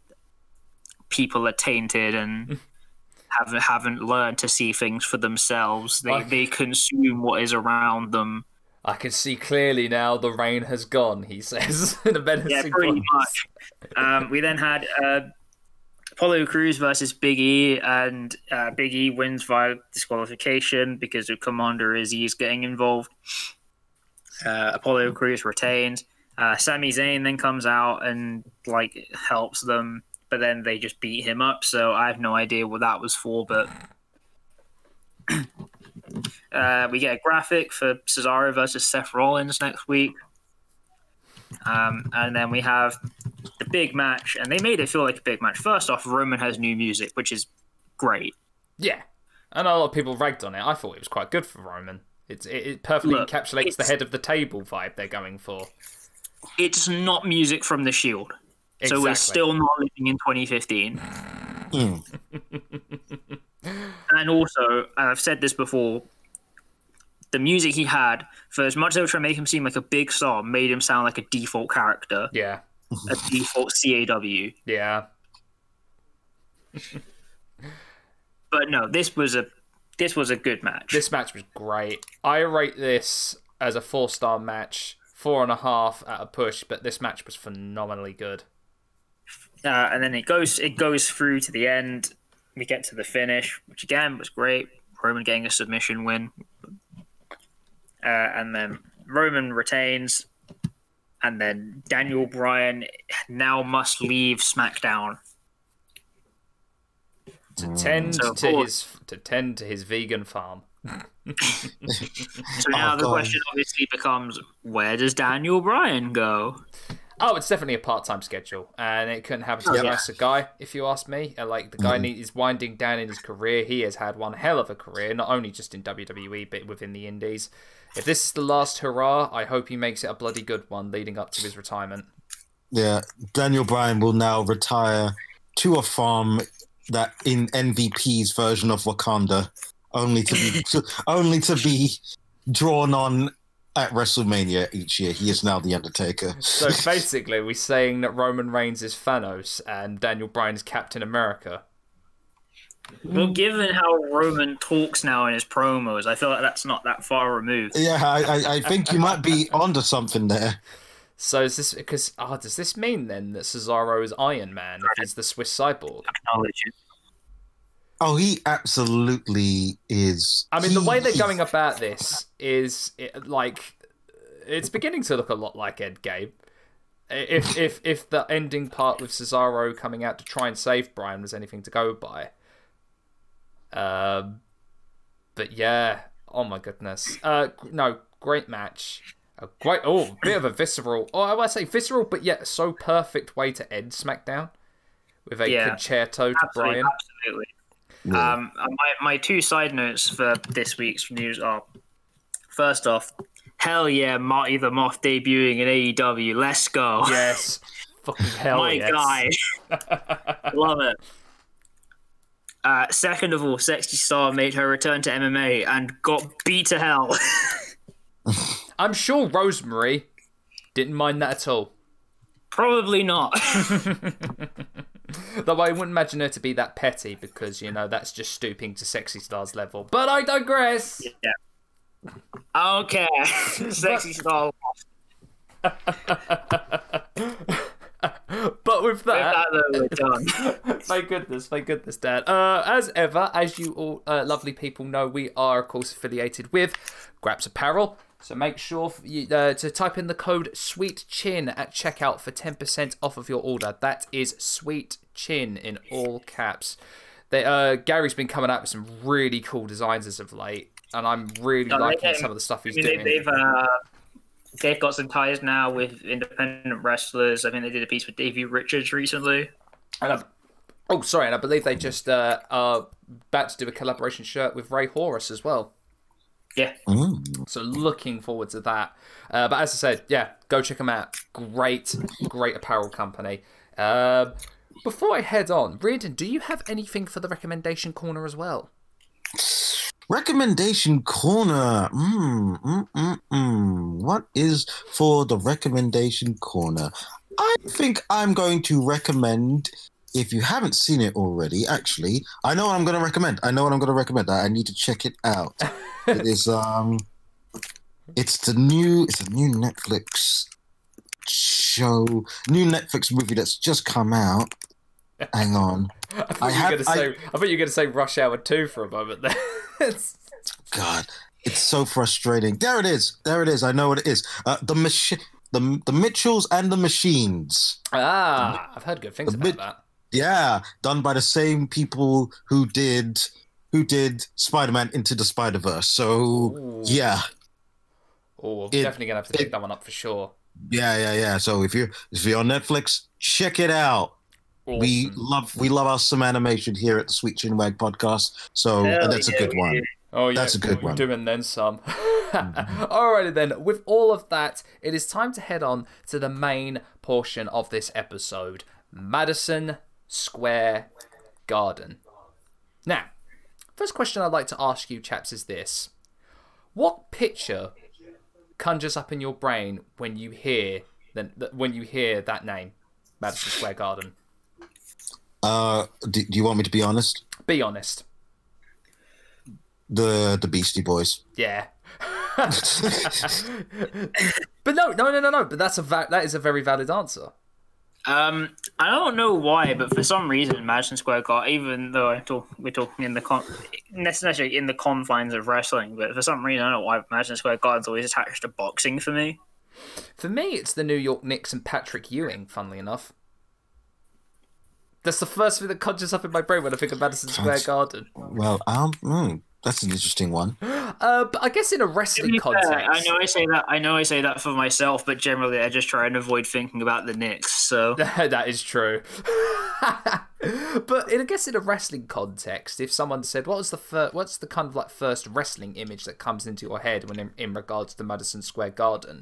people are tainted and [LAUGHS] haven't haven't learned to see things for themselves. They Like- they consume what is around them. I can see clearly now the rain has gone. He says in a menacing Yeah, pretty voice. much. Um, we then had uh, Apollo Crews versus Big E, and uh, Big E wins via disqualification because of Commander Azeez's getting involved. Uh, Apollo Crews retains. Uh, Sami Zayn then comes out and like helps them, but then they just beat him up. So I have no idea what that was for, but. [CLEARS THROAT] Uh, we get a graphic for Cesaro versus Seth Rollins next week. Um, and then we have the big match, and they made it feel like a big match. First off, Roman has new music, which is great. Yeah, and a lot of people ragged on it. I thought it was quite good for Roman. It's, it, it perfectly Look, encapsulates the head of the table vibe they're going for. It's not music from The Shield, so we're still not living in 2015. Mm. [LAUGHS] And also, I've said this before. The music he had, for as much as they were trying to make him seem like a big star, made him sound like a default character, Yeah, a default CAW. yeah. [LAUGHS] But no, this was a this was a good match. This match was great. I rate this as a four star match, four and a half at a push, but this match was phenomenally good. uh, and then it goes it goes through to the end. We get to the finish, which again was great. Roman getting a submission win, uh, and then Roman retains, and then Daniel Bryan now must leave SmackDown. to tend So, to his to tend to his vegan farm. So now Oh, the God. question obviously becomes, where does Daniel Bryan go? Oh, it's definitely a part-time schedule, and it couldn't happen to Oh, a yeah. nicer guy, if you ask me. Uh, Like the guy need is winding down in his career. He has had one hell of a career, not only just in WWE but within the Indies. If this is the last hurrah, I hope he makes it a bloody good one, leading up to his retirement. Yeah, Daniel Bryan will now retire to a farm that in MVP's version of Wakanda, only to be [LAUGHS] only to be drawn on at WrestleMania each year. He is now the Undertaker. So basically, we're saying that Roman Reigns is Thanos and Daniel Bryan is Captain America. Well, given how Roman talks now in his promos, I feel like that's not that far removed. Yeah, I, I, I think you might be [LAUGHS] onto something there. So is this because? Oh, ah, does this mean then that Cesaro is Iron Man if he's the Swiss cyborg? Acknowledge it. Oh, he absolutely is. I mean, the way they're is- going about this is it, like it's beginning to look a lot like Endgame. If [LAUGHS] if if the ending part with Cesaro coming out to try and save Bryan was anything to go by. Um, but yeah, oh my goodness. Uh, no, great match. A great, oh, bit of a visceral. Oh, I would say visceral, but yet so perfect way to end SmackDown with a Yeah. concerto to Bryan. absolutely. Yeah. Um, my, my two side notes for this week's news are first off, hell yeah, Marty the Moth debuting in AEW. Let's go. Yes, [LAUGHS] fucking hell my yes. guy. [LAUGHS] Love it. Uh, second of all, Sexy Star made her return to MMA and got beat to hell. [LAUGHS] I'm sure Rosemary didn't mind that at all. Probably not. Though I wouldn't imagine her to be that petty because, you know, that's just stooping to Sexy Star's level. But I digress. yeah. I don't care. Sexy Star. [LAUGHS] But with that, That though, we're done. [LAUGHS] thank goodness, thank goodness, Dad. Uh, as ever, as you all uh, lovely people know, we are, of course, affiliated with Graps Apparel. So make sure you, uh, to type in the code Sweet Chin at checkout for 10% off of your order. That is Sweet Chin in all caps. They, uh, Gary's been coming out with some really cool designs as of late, and I'm really they- liking they- some of the stuff I he's mean, doing. they, they've uh, they've got some ties now with independent wrestlers. I think they did a piece with Davey Richards recently. And I, oh, sorry, and I believe they just uh, are about to do a collaboration shirt with Rey Horus as well. Yeah, Mm. So looking forward to that. Uh, but as I said, yeah, go check them out. Great, great apparel company. Um, before I head on, Riordan, do you have anything for the recommendation corner as well? Recommendation corner. Mm, mm, mm, mm. What is for the recommendation corner? I think I'm going to recommend. If you haven't seen it already, actually, I know what I'm going to recommend. I know what I'm going to recommend. I I need to check it out. it is [LAUGHS] um, it's the new. It's a new Netflix show, new Netflix movie that's just come out. Hang on. [LAUGHS] I thought, I you, were gonna say, I... thought you were going to say Rush Hour 2 for a moment there. [LAUGHS] God, it's so frustrating. There it is. There it is. I know what it is. Uh, the machine, the the Mitchells and the Machines. ah, I've heard good things about bit- that. Yeah, done by the same people who did who did Spider-Man into the Spider-Verse. So Ooh. yeah, Oh, I'm It- definitely to have to it- pick that one up for sure. yeah, yeah, yeah. So if you're if you're on Netflix, check it out. We love we love our some animation here at the Sweet Chinwag podcast. So Hell that's a good one. do. Oh, yeah, That's a good we're one. Doing then some. Mm-hmm. [LAUGHS] Alrighty then. With all of that, it is time to head on to the main portion of this episode: Madison Square Garden. Now, first question I'd like to ask you, chaps, is this: What picture conjures up in your brain when you hear then when you hear that name, Madison Square Garden? Uh, do, do you want me to be honest? Be honest. The the Beastie Boys. Yeah. [LAUGHS] but no, no, no, no, no. But that's a va- that is a very valid answer. Um, I don't know why, but for some reason, Madison Square Garden, even though I talk, we're talking in the con- necessarily in the confines of wrestling, but for some reason, I don't know why Madison Square Garden's always attached to boxing for me. For me, it's the New York Knicks and Patrick Ewing. Funnily enough, That's the first thing that conjures up in my brain when I think of Madison Square Garden. Well, um, mm, that's an interesting one. [GASPS] Uh, but I guess in a wrestling be fair, context, I know I say that. I know I say that for myself, but generally, I just try and avoid thinking about the Knicks. So [LAUGHS] that is true. [LAUGHS] but in, I guess in a wrestling context, if someone said, "What was the fir- what's the kind of like first wrestling image that comes into your head when in, in regards to the Madison Square Garden?"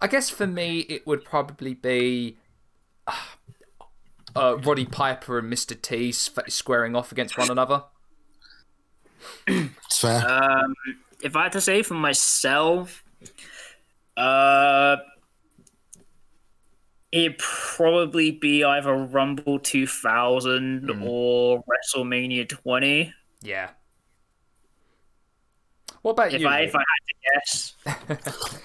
I guess for me, it would probably be uh, Roddy Piper and Mr. T squaring off against one another. It's fair. Um, if I had to say for myself, uh, it'd probably be either Rumble 2000 Hmm. or WrestleMania 20. Yeah. What about If you? I if I had to guess,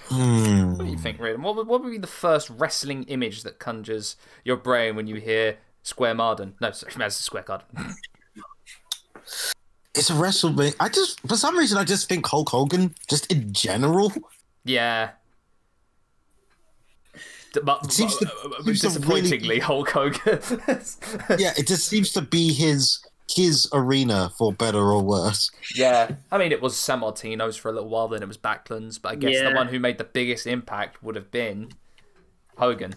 Hmm. What do you think, Reed? What would, what would be the first wrestling image that conjures your brain when you hear Square Marden? No, sorry, [LAUGHS] Madison Square Garden. [LAUGHS] It's a WrestleMania. I just, for some reason, I just think Hulk Hogan, just in general. yeah. D- But, seems to- but- but seems to really- disappointingly, Hulk Hogan. [LAUGHS] Yeah, it just seems to be his his arena for better or worse. yeah, I mean, it was Sammartino's for a little while, then it was Backlund's, but I guess the one who made the biggest impact would have been Hogan.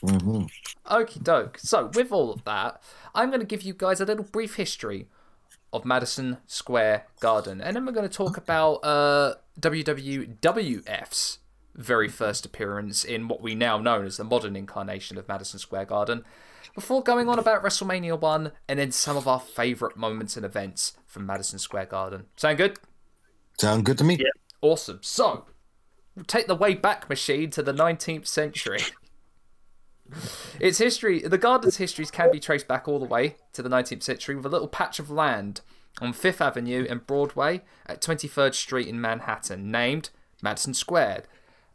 hmm Okie doke. So, with all of that, I'm going to give you guys a little brief history of Madison Square Garden. And then we're going to talk about uh, WWWF's very first appearance in what we now know as the modern incarnation of Madison Square Garden, before going on about WrestleMania 1 and then some of our favourite moments and events from Madison Square Garden. Sound good? Sound good to me? Yeah. Awesome. So, we'll take the way back machine to the 19th century. Its history, the garden's histories can be traced back all the way to the 19th century with a little patch of land on Fifth Avenue and Broadway at 23rd Street in Manhattan, named Madison Square.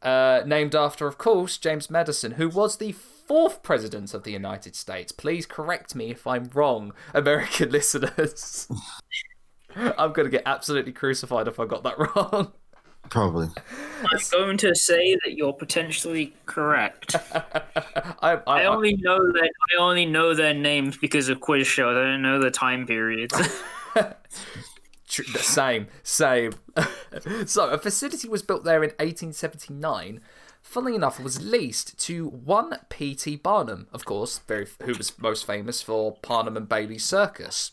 Uh, named after, of course, James Madison, who was the fourth president of the United States. Please correct me if I'm wrong, American [LAUGHS] listeners. [LAUGHS] I'm going to get absolutely crucified if I got that [LAUGHS] wrong. Probably. I'm going to say that you're potentially correct. [LAUGHS] I, I, I only know that I only know their names because of quiz shows. I don't know the time periods. [LAUGHS] The Same, same. [LAUGHS] so, a facility was built there in 1879. Funnily enough, it was leased to one P.T. Barnum, of course, very, who was most famous for Barnum and Bailey Circus.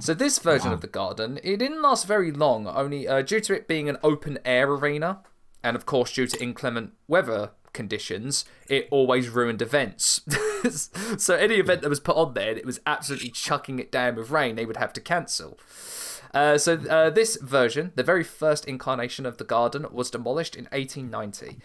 So, this version of the garden, it didn't last very long, only uh, due to it being an open air arena, and of course, due to inclement weather conditions, it always ruined events. [LAUGHS] so, any event that was put on there, and it was absolutely chucking it down with rain, they would have to cancel. Uh, so uh, this version, the very first incarnation of the garden, was demolished in 1890.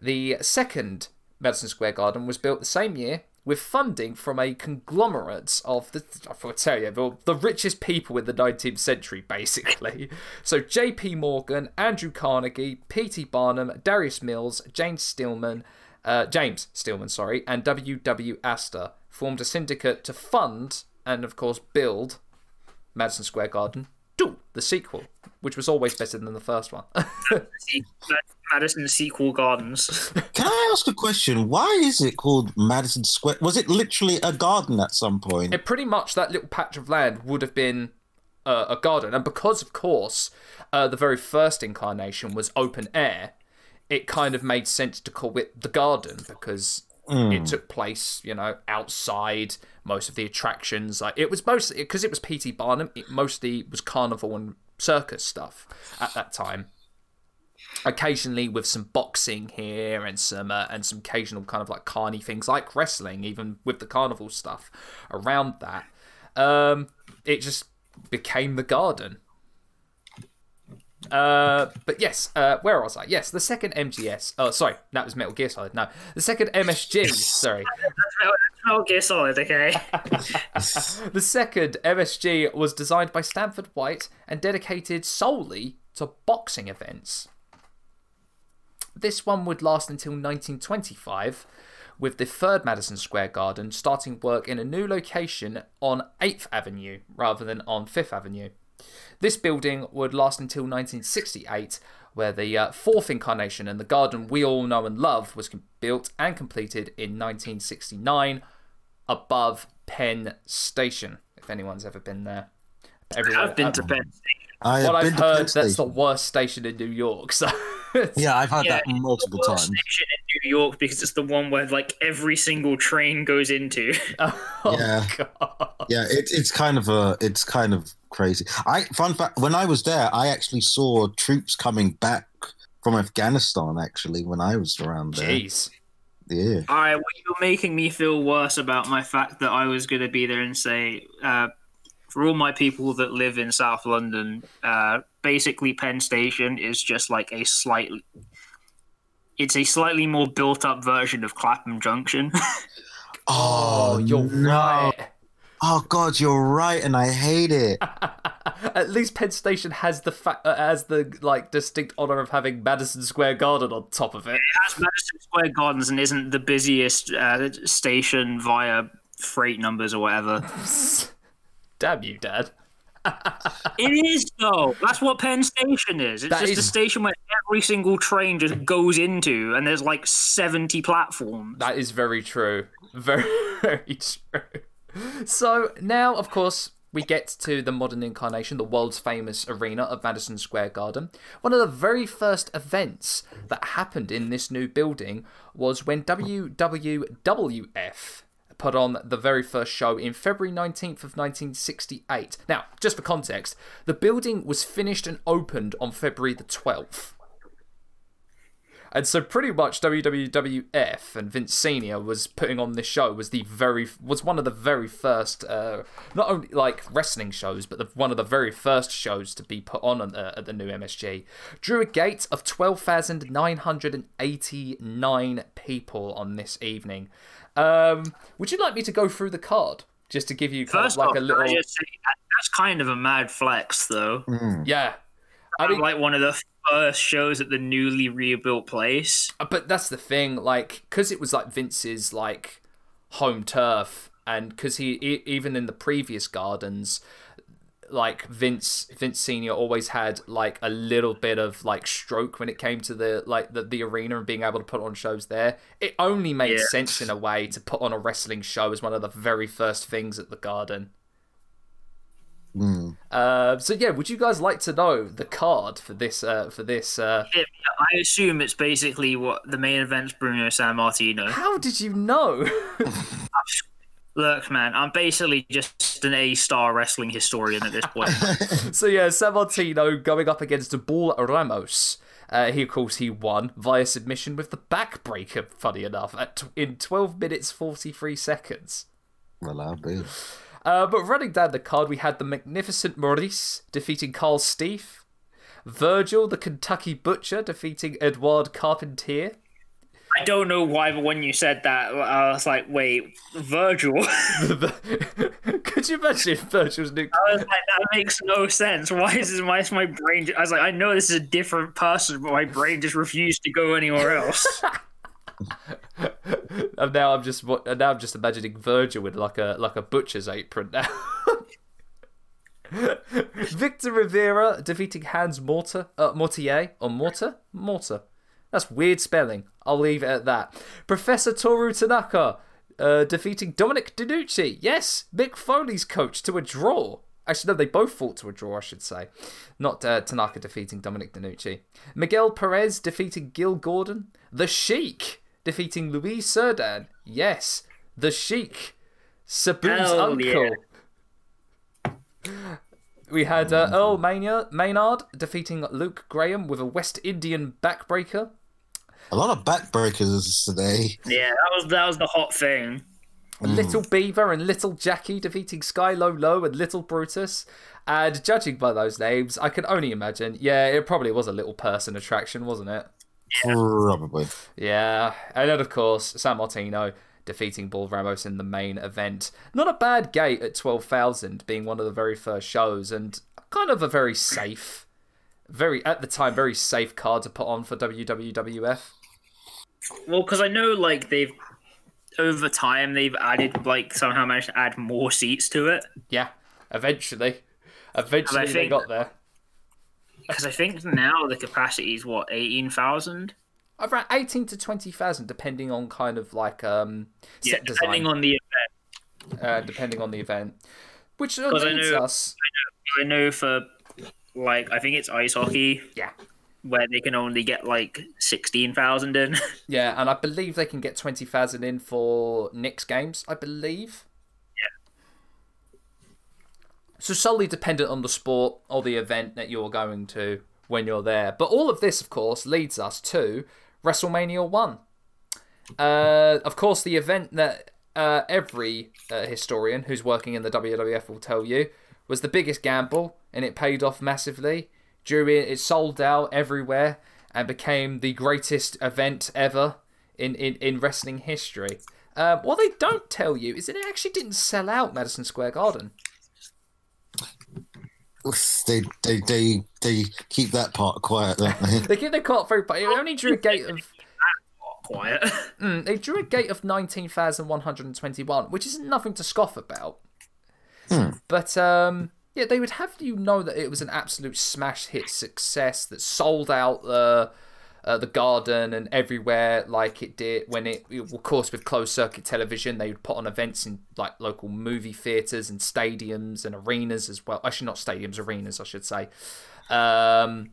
The second Madison Square Garden was built the same year with funding from a conglomerate of the I tell you the, the richest people in the 19th century, basically. [LAUGHS] So J.P. Morgan, Andrew Carnegie, P.T. Barnum, Darius Mills, James Stillman, uh, James Stillman, sorry, and W.W. Astor formed a syndicate to fund and, of course, build Madison Square Garden 2, the sequel, which was always better than the first one. [LAUGHS] Madison Sequel Gardens. Can I ask a question? Why is it called Madison Square? Was it literally a garden at some point? it pretty much that little patch of land would have been uh, a garden, and because, of course, uh, the very first incarnation was open air, it kind of made sense to call it the garden because it took place, you know, outside. Most of the attractions, like it was mostly because it was P.T. Barnum. It mostly was carnival and circus stuff at that time. Occasionally with some boxing here and some uh, and some occasional kind of like carny things like wrestling, even with the carnival stuff around that. Um, it just became the garden. Uh, but yes, uh, where was I? Yes, the second MGS. Oh, sorry, that was Metal Gear Solid. No, the second MSG. [LAUGHS] sorry, Metal Gear Solid, okay. [LAUGHS] the second MSG was designed by Stanford White and dedicated solely to boxing events. This one would last until 1925, with the third Madison Square Garden starting work in a new location on 8th Avenue rather than on 5th Avenue. This building would last until 1968, where the uh, fourth incarnation and the garden we all know and love was com- built and completed in 1969. above Penn Station. If anyone's ever been there, Everyone- I've been to Penn Station. I have What I've heard, that's the worst station in New York. [LAUGHS] So it's- [LAUGHS] Yeah, I've had Yeah, that multiple Worst times. station in New York because it's the one where like every single train goes into. [LAUGHS] oh, Yeah. God. Yeah, it, it's kind of a, it's kind of crazy. I fun fact: when I was there, I actually saw troops coming back from Afghanistan. Actually, when I was around there, Jeez. yeah. All right, well, you're making me feel worse about my fact that I was going to be there and say, uh, for all my people that live in South London, uh, basically Penn Station is just like a slightly. It's a slightly more built-up version of Clapham Junction. [LAUGHS] Oh, you're no. right. Oh God, you're right, and I hate it. [LAUGHS] At least Penn Station has the fa- uh, has the like distinct honor of having Madison Square Garden on top of it. Has Madison Square Gardens and isn't the busiest uh, station via freight numbers or whatever. [LAUGHS] Damn you, Dad. [LAUGHS] It is though. That's what Penn Station is. It's That just a station where every single train just goes into, and there's like seventy platforms. That is very true. Very, [LAUGHS] very true. So now, of course, we get to the modern incarnation, the world's famous arena of Madison Square Garden. One of the very first events that happened in this new building was when WWF put on the very first show in February 19th of 1968. Now, just for context, the building was finished and opened on February the 12th. And so pretty much WWF and Vince Senior was putting on this show was the very was one of the very first uh, not only like wrestling shows but the, one of the very first shows to be put on uh, at the new MSG drew a gate of 12,989 people on this evening. Um, would you like me to go through the card just to give you kind First of like off, a little I just say that, that's kind of a mad flex, though. yeah I mean, like one of the first shows at the newly rebuilt place. Uh, but that's the thing like because it was like vince's like home turf and because he e- even in the previous gardens like vince vince senior always had like a little bit of like stroke when it came to the like the, the arena and being able to put on shows there it only made Yeah. sense in a way to put on a wrestling show as one of the very first things at the garden Mm. uh, so yeah would you guys like to know the card for this uh, for this uh, It, I assume it's basically what the main event's Bruno Sammartino. how did you know [LAUGHS] Look, man, I'm basically just an A-star wrestling historian at this point. [LAUGHS] So yeah, Sammartino going up against Bull Ramos. Uh, he of course he won via submission with the backbreaker. Funny enough, at t- in 12 minutes 43 seconds. Well, I'll be. Uh, but running down the card, we had the magnificent Maurice defeating Carl Steve, Virgil the Kentucky Butcher defeating Edouard Carpentier. I don't know why, but when you said that, I was like, wait, Virgil? [LAUGHS] [LAUGHS] Could you imagine if Virgil's new? I was like, that makes no sense. Why is this, why is my brain? I was like, I know this is a different person, but my brain just refused to go anywhere else. [LAUGHS] And now I'm just and now I'm just imagining Virgil with like a like a butcher's apron now. Victor Rivera defeating Hans Mortar, uh, Mortier or Mortar, Mortar. That's weird spelling. I'll leave it at that. Professor Toru Tanaka uh, defeating Dominic DeNucci. Yes, Mick Foley's coach to a draw. Actually, no, they both fought to a draw, I should say. Not uh, Tanaka defeating Dominic DeNucci. Miguel Perez defeating Gil Gordon. The Sheik defeating Luis Serdan. Yes, The Sheik. Sabu's Hell uncle. We had uh, Earl Maynard, Maynard defeating Luke Graham with a West Indian backbreaker. A lot of backbreakers today. yeah, that was that was the hot thing. Little Beaver and Little Jackie defeating Sky Low Low and Little Brutus. And judging by those names, I can only imagine. Yeah, it probably was a little person attraction, wasn't it? Probably. Yeah. And then, of course, Sammartino defeating Bull Ramos in the main event. Not a bad gate at 12,000, being one of the very first shows, and kind of a very safe, very, at the time, very safe card to put on for WWF. Well, because I know like they've over time they've added like somehow managed to add more seats to it. Yeah, eventually. Eventually I they think- got there. Because I think now the capacity is what eighteen thousand. Around 18 to 20,000, depending on kind of like um, Yeah, depending design. on the event. uh, depending on the event. Which 'Cause I know- us. I know for like I think it's ice hockey Yeah. Where they can only get like sixteen thousand in. [LAUGHS] Yeah, and I believe they can get 20,000 in for Knicks games, I believe. Yeah. So solely dependent on the sport or the event that you're going to when you're there. But all of this, of course, leads us to WrestleMania 1. Uh, of course, the event that uh, every uh, historian who's working in the WWF will tell you was the biggest gamble, and it paid off massively. Drew it, it sold out everywhere and became the greatest event ever in, in, in wrestling history. Uh, what they don't tell you is that it actually didn't sell out Madison Square Garden. They, they, they, they keep that part quiet, don't they? They keep their cart very, but it only drew a gate of [LAUGHS] Quiet. [LAUGHS] Mm, they drew a gate of 19,121, which is nothing to scoff about. But um, yeah, they would have you know that it was an absolute smash hit success that sold out the uh, the garden and everywhere like it did when it, of course, with closed circuit television, they would put on events in like local movie theaters and stadiums and arenas as well. Actually, not stadiums, arenas, I should say. Um,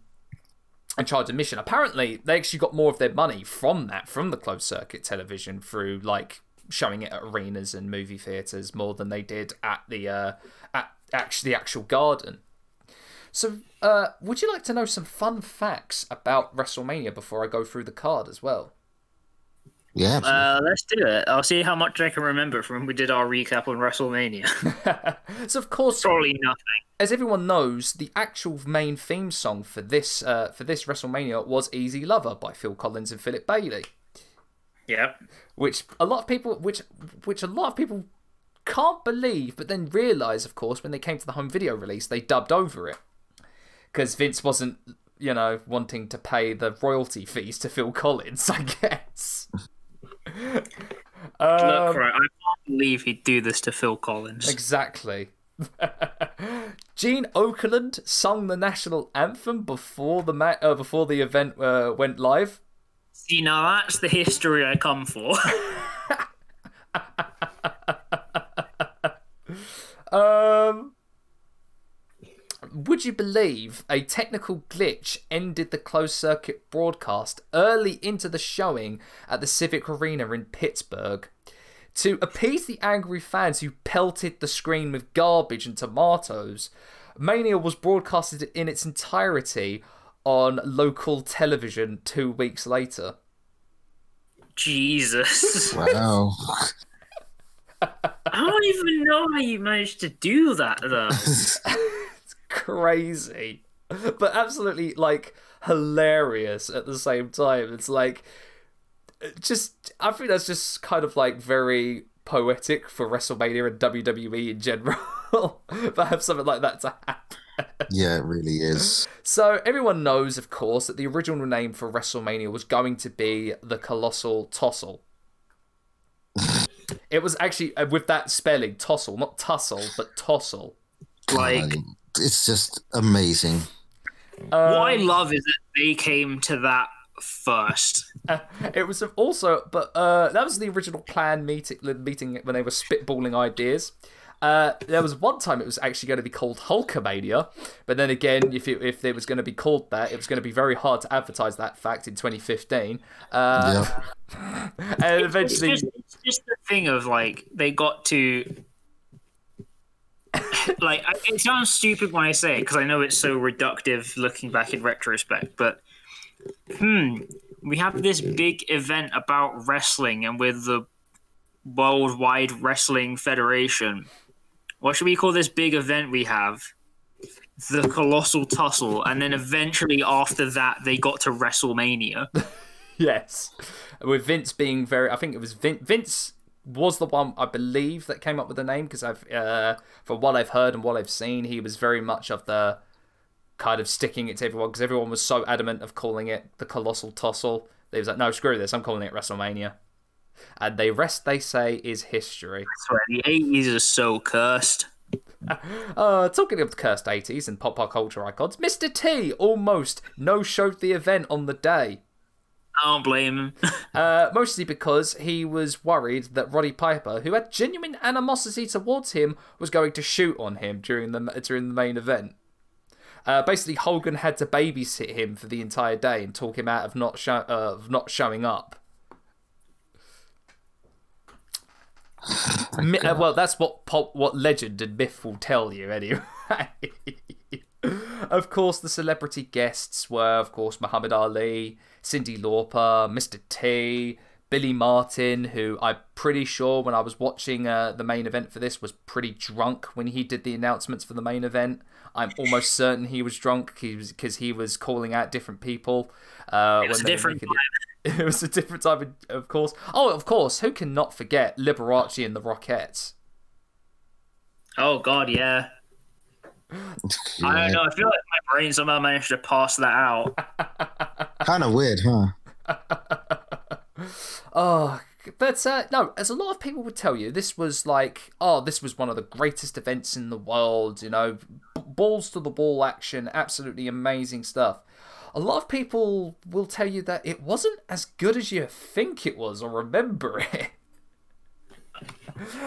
and charge admission. Apparently, they actually got more of their money from that, from the closed circuit television, through like showing it at arenas and movie theaters more than they did at the uh, at actually the actual garden. So, uh, would you like to know some fun facts about WrestleMania before I go through the card as well? Yeah. Uh, let's do it. I'll see how much I can remember from when we did our recap on WrestleMania. [LAUGHS] [LAUGHS] so, of course, Probably nothing. as everyone knows, the actual main theme song for this uh, for this WrestleMania was "Easy Lover" by Phil Collins and Philip Bailey. Yep. which a lot of people which which a lot of people can't believe but then realize of course when they came to the home video release they dubbed over it because vince wasn't you know wanting to pay the royalty fees to phil collins [LAUGHS] i guess [LAUGHS] Look, um, right. I can't believe he'd do this to Phil Collins. exactly [LAUGHS] Gene Okerlund sung the national anthem before the ma- uh, before the event uh, went live. See, now that's the history I come for. Um, would you believe a technical glitch ended the closed circuit broadcast early into the showing at the Civic Arena in Pittsburgh? To appease the angry fans who pelted the screen with garbage and tomatoes, Mania was broadcasted in its entirety on local television two weeks later. Jesus. Wow. [LAUGHS] I don't even know how you managed to do that, though. [LAUGHS] It's crazy, but absolutely like hilarious at the same time. It's like just I think that's just kind of like very poetic for WrestleMania and WWE in general. [LAUGHS] but have something like that to happen. yeah, it really is. So everyone knows, of course, that the original name for WrestleMania was going to be the Colossal Tossle. It was actually uh, with that spelling, Tossle, not Tussle, but Tossle. Like, God, it's just amazing. what I love is that they came to that first. [LAUGHS] It was also, but uh, that was the original plan meeting. Meeting when they were spitballing ideas. Uh, there was one time it was actually going to be called Hulkamania, but then again, if it, if it was going to be called that, it was going to be very hard to advertise that fact in 2015. Uh, Yeah. [LAUGHS] and It's eventually, just, it's just the thing of like they got to. [LAUGHS] like it sounds stupid when I say it because I know it's so reductive looking back in retrospect, but hmm, we have this big event about wrestling and with the Worldwide Wrestling Federation. What should we call this big event we have? The Colossal Tussle, and then eventually after that they got to WrestleMania. [LAUGHS] yes, with Vince being very, I think it was Vince. Vince was the one I believe that came up with the name because I've, uh, from what I've heard and what I've seen, he was very much of the kind of sticking it to everyone because everyone was so adamant of calling it the Colossal Tussle. They was like, no, screw this, I'm calling it WrestleMania. And the rest they say is history. I swear, the eighties are so cursed. [LAUGHS] Uh, talking of the cursed 80s and pop pop culture icons, Mr. T almost no showed the event on the day. I don't blame him. [LAUGHS] Uh, mostly because he was worried that Roddy Piper, who had genuine animosity towards him, was going to shoot on him during the during the main event. Uh, basically, Hogan had to babysit him for the entire day and talk him out of not show, uh, of not showing up. Mi- uh, well, that's what pop, what legend and myth will tell you anyway. [LAUGHS] of course, the celebrity guests were, of course, Muhammad Ali, Cyndi Lauper, Mr. T, Billy Martin, who I'm pretty sure when I was watching uh, the main event for this was pretty drunk when he did the announcements for the main event. I'm almost certain he was drunk because he was calling out different people. Uh, It was a when they were different making [LAUGHS] it. It was a different type of, of course. Oh, of course. Who can not forget Liberace and the Rockettes? Oh God, yeah. I don't know. I feel like my brain somehow managed to pass that out. Kind of weird, huh? [LAUGHS] Oh, but uh, no, as a lot of people would tell you, this was like, oh, this was one of the greatest events in the world. You know, b- balls to the ball action, absolutely amazing stuff. A lot of people will tell you that it wasn't as good as you think it was or remember [LAUGHS] it.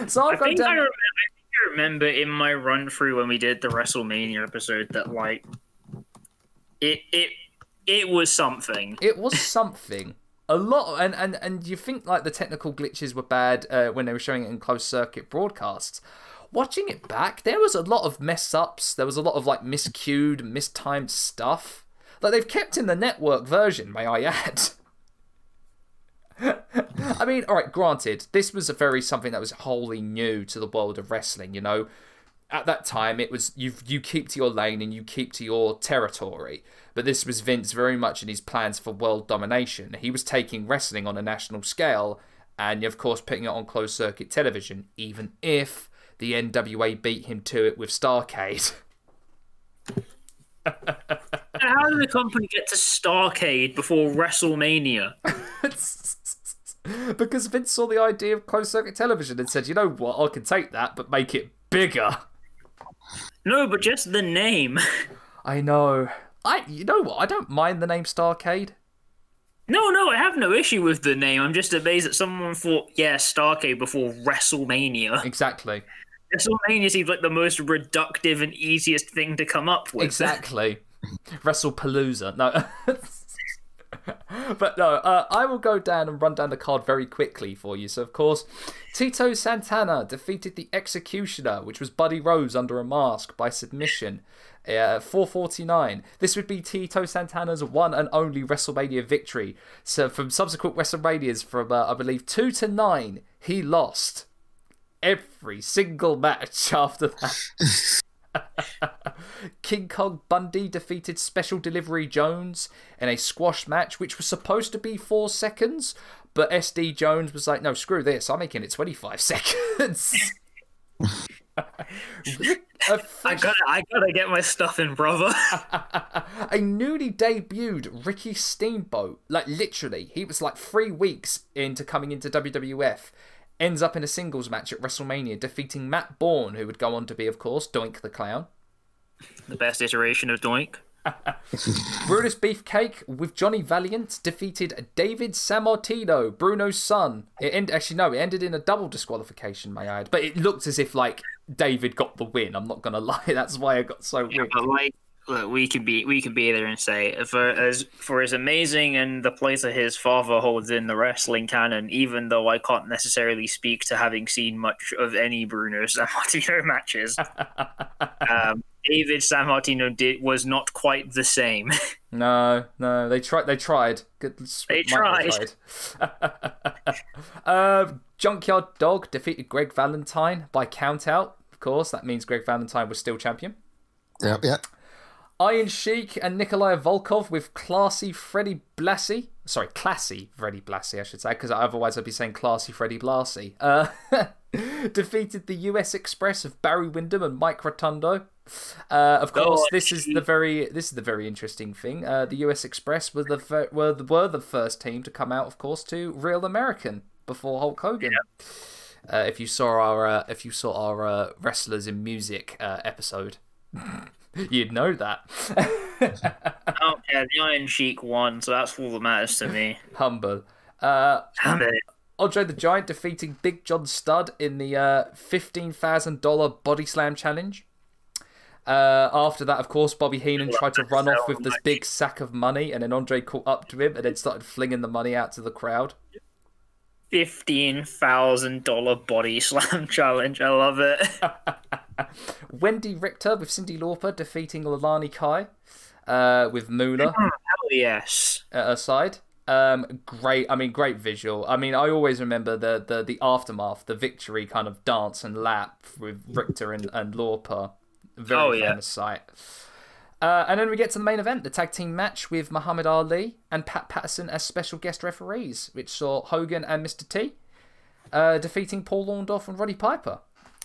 so I I've got think I, remember, I think I remember in my run through when we did the WrestleMania episode that like it it it was something. it was something a lot and and and you think like the technical glitches were bad uh, when they were showing it in closed circuit broadcasts watching it back there was a lot of mess ups there was a lot of like miscued mistimed stuff that they've kept in the network version may i add [LAUGHS] I mean, all right. Granted, this was a very something that was wholly new to the world of wrestling. You know, at that time, it was you you keep to your lane and you keep to your territory. But this was Vince very much in his plans for world domination. He was taking wrestling on a national scale and, of course, putting it on closed circuit television, even if the NWA beat him to it with Starcade. [LAUGHS] How did the company get to Starcade before WrestleMania? [LAUGHS] because Vince saw the idea of closed circuit television and said, you know what, I can take that, but make it bigger. No, but just the name. [LAUGHS] I know. I, you know what? I don't mind the name Starcade. No, no, I have no issue with the name. I'm just amazed that someone thought, yeah, Starcade before WrestleMania. Exactly. WrestleMania seems like the most reductive and easiest thing to come up with. Exactly. WrestlePalooza. No. [LAUGHS] but no, uh, I will go down and run down the card very quickly for you. So, of course, Tito Santana defeated the Executioner, which was Buddy Rose under a mask by submission. Uh, 449. This would be Tito Santana's one and only WrestleMania victory. So, from subsequent WrestleManias, from uh, I believe two to nine, he lost every single match [LAUGHS] after that. [LAUGHS] King Kong Bundy defeated Special Delivery Jones in a squash match, which was supposed to be four seconds, but SD Jones was like, no, screw this, I'm making it 25 [LAUGHS] seconds. Rick- I gotta, I gotta get my stuff in, brother. [LAUGHS] a newly debuted Ricky Steamboat, like literally, he was like three weeks into coming into WWF, ends up in a singles match at WrestleMania, defeating Matt Bourne, who would go on to be, of course, Doink the Clown. the best iteration of Doink. [LAUGHS] Brutus Beefcake with Johnny Valiant defeated David Sammartino, Bruno's son. It end- actually no, it ended in a double disqualification, may I add. But it looked as if like David got the win. I'm not gonna [LAUGHS] lie, that's why I got so weird. But like, look, we can be, we can be there and say for as for as amazing and the place that his father holds in the wrestling canon. Even though I can't necessarily speak to having seen much of any Bruno [LAUGHS] Sammartino matches, [LAUGHS] um, David Sammartino did was not quite the same. No, no, they tried. They tried. They tried. uh, Junkyard Dog defeated Greg Valentine by countout. Of course, that means Greg Valentine was still champion. Yep, yep. Iron Sheik and Nikolai Volkov with classy Freddie Blassie. Sorry, classy Freddie Blassie, I should say, because otherwise I'd be saying classy Freddie Blassie. Uh, [LAUGHS] defeated the US Express of Barry Windham and Mike Rotundo. Uh, of course, this is the very this is the very interesting thing. Uh, the US Express were the fir- were the, were the first team to come out, of course, to Real American before Hulk Hogan. Uh, if you saw our uh, if you saw our uh, wrestlers in music uh, episode, [LAUGHS] you'd know that. [LAUGHS] oh yeah, the Iron Sheik won, so that's all that matters to me. [LAUGHS] Humble. Uh, Damn it. Andre the Giant defeating Big John Studd in the uh, $15,000 Body Slam Challenge. Uh, after that, of course, Bobby Heenan tried to run off with this big sack of money, and then Andre caught up to him and then started flinging the money out to the crowd. Fifteen thousand dollar body [LAUGHS] slam challenge. I love it. [LAUGHS] Wendi Richter with Cyndi Lauper defeating Leilani Kai uh, with Moolah Hell yes. at her side. Um, great. I mean, great visual. I mean, I always remember the the, the aftermath, the victory kind of dance and lap with Richter and, and Lauper. Very Oh, yeah. sight. Uh, and then we get to the main event, the tag team match with Muhammad Ali and Pat Patterson as special guest referees, which saw Hogan and Mr. T uh, defeating Paul Orndorff and Roddy Piper,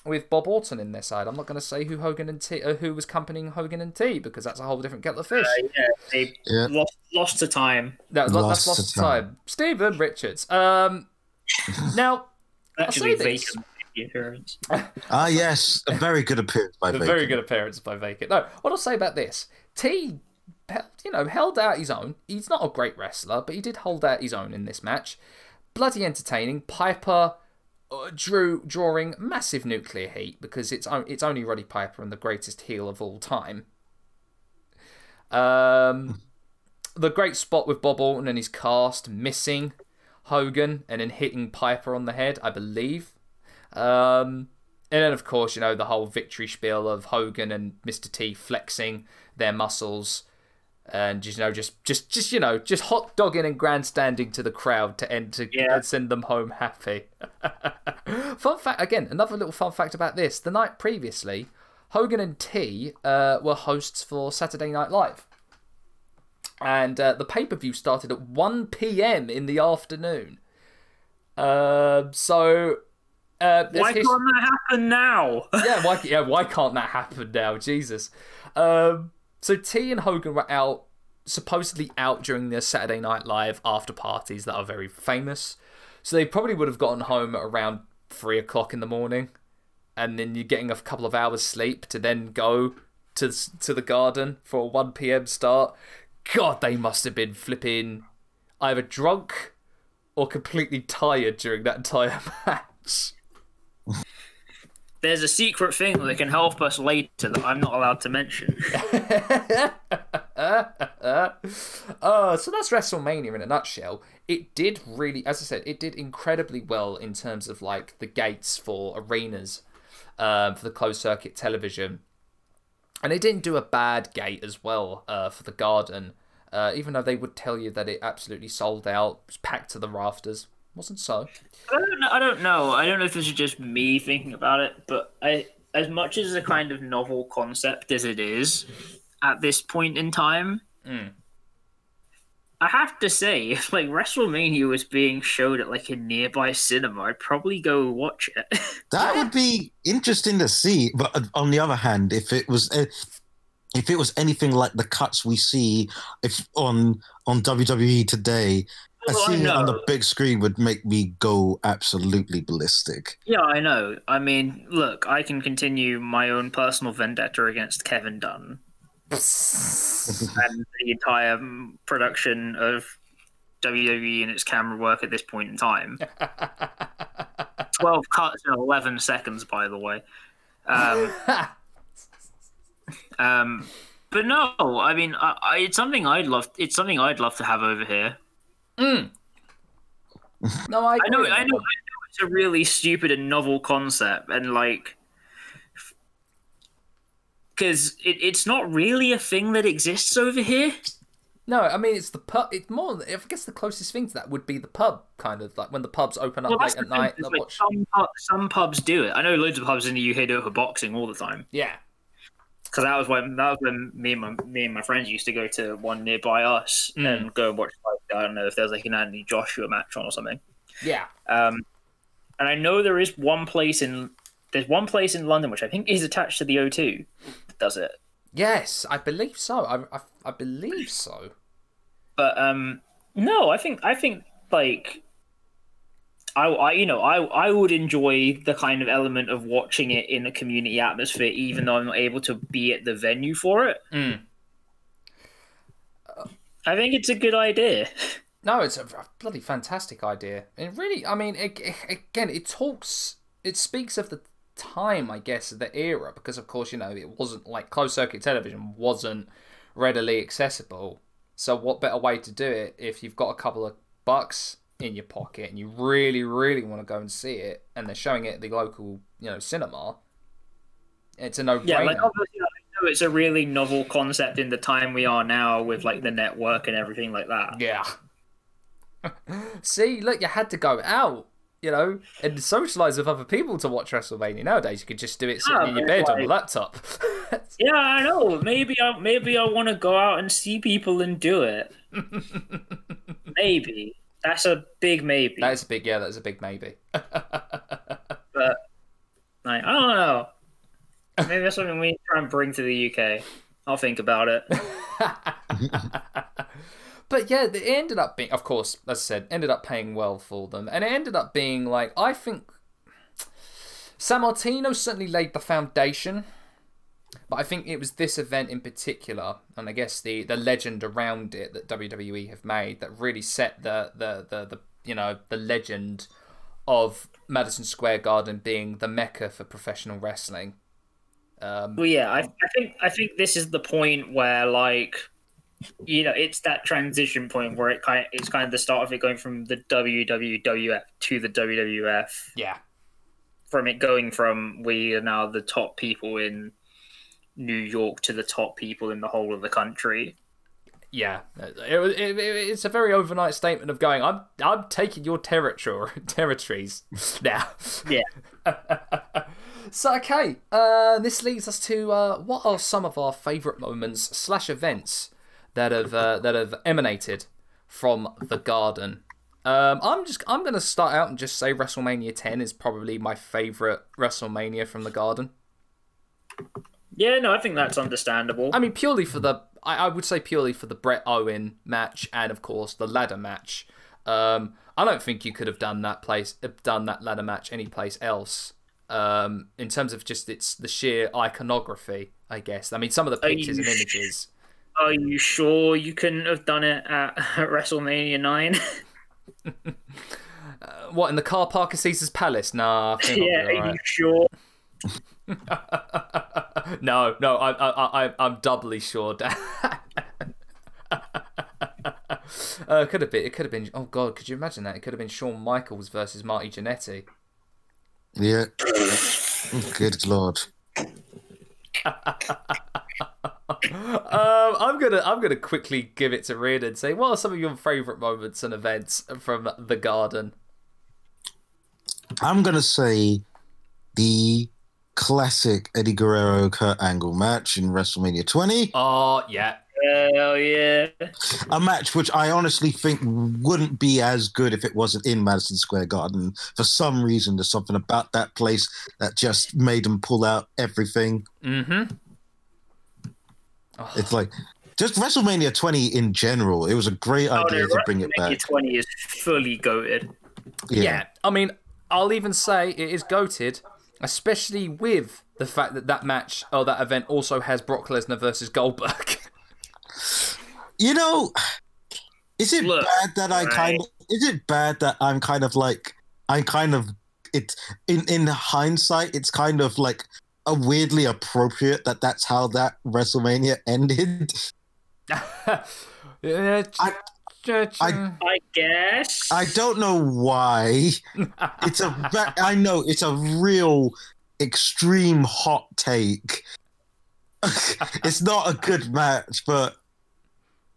with Bob Orton in their side. I'm not going to say who Hogan and T, uh, who was accompanying Hogan and T, because that's a whole different kettle of fish. Uh, yeah, they Yeah. lost lost to time. That was Lost that's lost to time. time. Steven Richards. Um, now Actually, say this. vacant appearance. [LAUGHS] Ah, yes, a very good appearance by a Vacant. very good appearance by Vacant. No, what I'll say about this, T, you know, held out his own. He's not a great wrestler, but he did hold out his own in this match. Bloody entertaining. Piper uh, drew drawing massive nuclear heat because it's it's only Roddy Piper and the greatest heel of all time. Um, [LAUGHS] the great spot with Bob Orton and his cast missing Hogan and then hitting Piper on the head, I believe. Um, and then, of course, you know, the whole victory spiel of Hogan and Mr. T flexing their muscles and, you know, just, just, just you know, just hot dogging and grandstanding to the crowd to end to Yeah. send them home happy. [LAUGHS] fun fact, again, another little fun fact about this. The night previously, Hogan and T uh, were hosts for Saturday Night Live. And uh, the pay per view started at 1 p.m. in the afternoon. Uh, so. Uh, Why his- can't that happen now? [LAUGHS] yeah, why, yeah, why can't that happen now? Jesus. Um, so T and Hogan were out, supposedly out during their Saturday Night Live after parties that are very famous. So they probably would have gotten home at around three o'clock in the morning, and then you're getting a couple of hours sleep to then go to to the garden for a one p.m. start. God, they must have been flipping either drunk or completely tired during that entire [LAUGHS] match. There's a secret thing that can help us later that I'm not allowed to mention. [LAUGHS] Uh, so that's WrestleMania in a nutshell. It did really, as I said, it did incredibly well in terms of like the gates for arenas, um, for the closed circuit television, and it didn't do a bad gate as well uh, for the Garden. Uh, even though they would tell you that it absolutely sold out, packed to the rafters, wasn't so. I don't, know, I don't know. I don't know if this is just me thinking about it, but I, as much as a kind of novel concept as it is at this point in time, I have to say, [LAUGHS] if like WrestleMania was being showed at like a nearby cinema, I'd probably go watch it. [LAUGHS] That would be interesting to see. But uh, on the other hand, if it was uh, if it was anything like the cuts we see if on on WWE today, Well, I seeing it on the big screen would make me go absolutely ballistic. yeah, I know. I mean, look, I can continue my own personal vendetta against Kevin Dunn [LAUGHS] and the entire production of WWE and its camera work at this point in time. [LAUGHS] 12 cuts in 11 seconds, by the way. Um, [LAUGHS] um, but no, I mean, I, I, it's something I'd love. It's something I'd love to have over here. Mm. No, I, I know, I know, I know it's a really stupid and novel concept, and like, because it, it's not really a thing that exists over here. No, I mean it's the pub. It's more. I guess the closest thing to that would be the pub, kind of like when the pubs open up Well, late at night. like, watch. some, pub, some pubs do it. I know loads of pubs in the UK do it for boxing all the time. Yeah, because that was when that was when me and my me and my friends used to go to one nearby us Mm. and go and watch like I don't know if there's like an Anthony Joshua match on or something. yeah. Um, and I know there is one place in there's one place in London which I think is attached to the O2 that does it. Yes, I believe so. I, I, I believe so. But um, no, I think I think like. I, I, you know, I, I would enjoy the kind of element of watching it in a community atmosphere, even though I'm not able to be at the venue for it. Mm. I think it's a good idea. [LAUGHS] No, it's a bloody fantastic idea. And really, I mean, it, it, again, it talks, it speaks of the time, I guess, of the era, because of course, you know, it wasn't like closed circuit television wasn't readily accessible. So, what better way to do it if you've got a couple of bucks in your pocket and you really, really want to go and see it, and they're showing it at the local, you know, cinema? It's a no-brainer. Yeah, like obviously, I know it's a really novel concept in the time we are now with like the network and everything like that. Yeah. [LAUGHS] See, look, you had to go out, you know, and socialize with other people to watch WrestleMania. Nowadays, you could just do it sitting Yeah, in your bed it's on a laptop. [LAUGHS] Yeah, I know. Maybe I maybe I want to go out and see people and do it. [LAUGHS] maybe that's a big maybe. that is a big, yeah, that's a big maybe. [LAUGHS] but like I don't know. Maybe that's something we try and bring to the UK. I'll think about it. [LAUGHS] But yeah, it ended up being, of course, as I said, ended up paying well for them, and it ended up being like I think Sammartino certainly laid the foundation, but I think it was this event in particular, and I guess the the legend around it that WWE have made that really set the the the, the you know the legend of Madison Square Garden being the mecca for professional wrestling. Um, Well, yeah, I, I think I think this is the point where like you know it's that transition point where it kind of, it's kind of the start of it going from the WWWF to the WWF yeah, from it going from we are now the top people in New York to the top people in the whole of the country. Yeah, it, it, it, it's a very overnight statement of going. I'm I'm taking your territory [LAUGHS] territories now. Yeah. [LAUGHS] So okay, uh, this leads us to uh, what are some of our favourite moments slash events that have uh, that have emanated from the Garden. Um, I'm just I'm gonna start out and just say WrestleMania 10 is probably my favourite WrestleMania from the Garden. Yeah, no, I think that's understandable. I mean, purely for the, I, I would say purely for the Bret Owen match and of course the ladder match. Um, I don't think you could have done that place, done that ladder match any place else. Um, in terms of just its the sheer iconography, I guess. I mean, some of the pictures and images. Are you sure you couldn't have done it at [LAUGHS] WrestleMania 9? [LAUGHS] What in the car park of Caesar's Palace? Nah, I think I'll be yeah, are you sure? [LAUGHS] no, no, I, I, I, I'm doubly sure. Dan. [LAUGHS] uh, could have been. It could have been. Oh God, could you imagine that? It could have been Shawn Michaels versus Marty Jannetty. Yeah. Good lord. [LAUGHS] Um, I'm gonna I'm gonna quickly give it to Riordan and say, what are some of your favourite moments and events from the Garden? I'm gonna say the classic Eddie Guerrero Kurt Angle match in WrestleMania 20. Oh yeah, Hell yeah. A match which I honestly think wouldn't be as good if it wasn't in Madison Square Garden. For some reason, there's something about that place that just made them pull out everything. mm-hmm. It's like just WrestleMania 20 in general. It was a great Oh, idea no, to bring it WrestleMania back. 20 is fully goated. Yeah. I mean, I'll even say it is goated, especially with the fact that that match or that event also has Brock Lesnar versus Goldberg. [LAUGHS] You know, is it Look, bad that I right. kind of is it bad that I'm kind of like I'm kind of it's in in hindsight it's kind of like a weirdly appropriate that that's how that WrestleMania [LAUGHS] ended. [LAUGHS] Yeah, I- I- I guess. I don't know why. [LAUGHS] It's a. I know it's a real extreme hot take. [LAUGHS] it's not a good match, but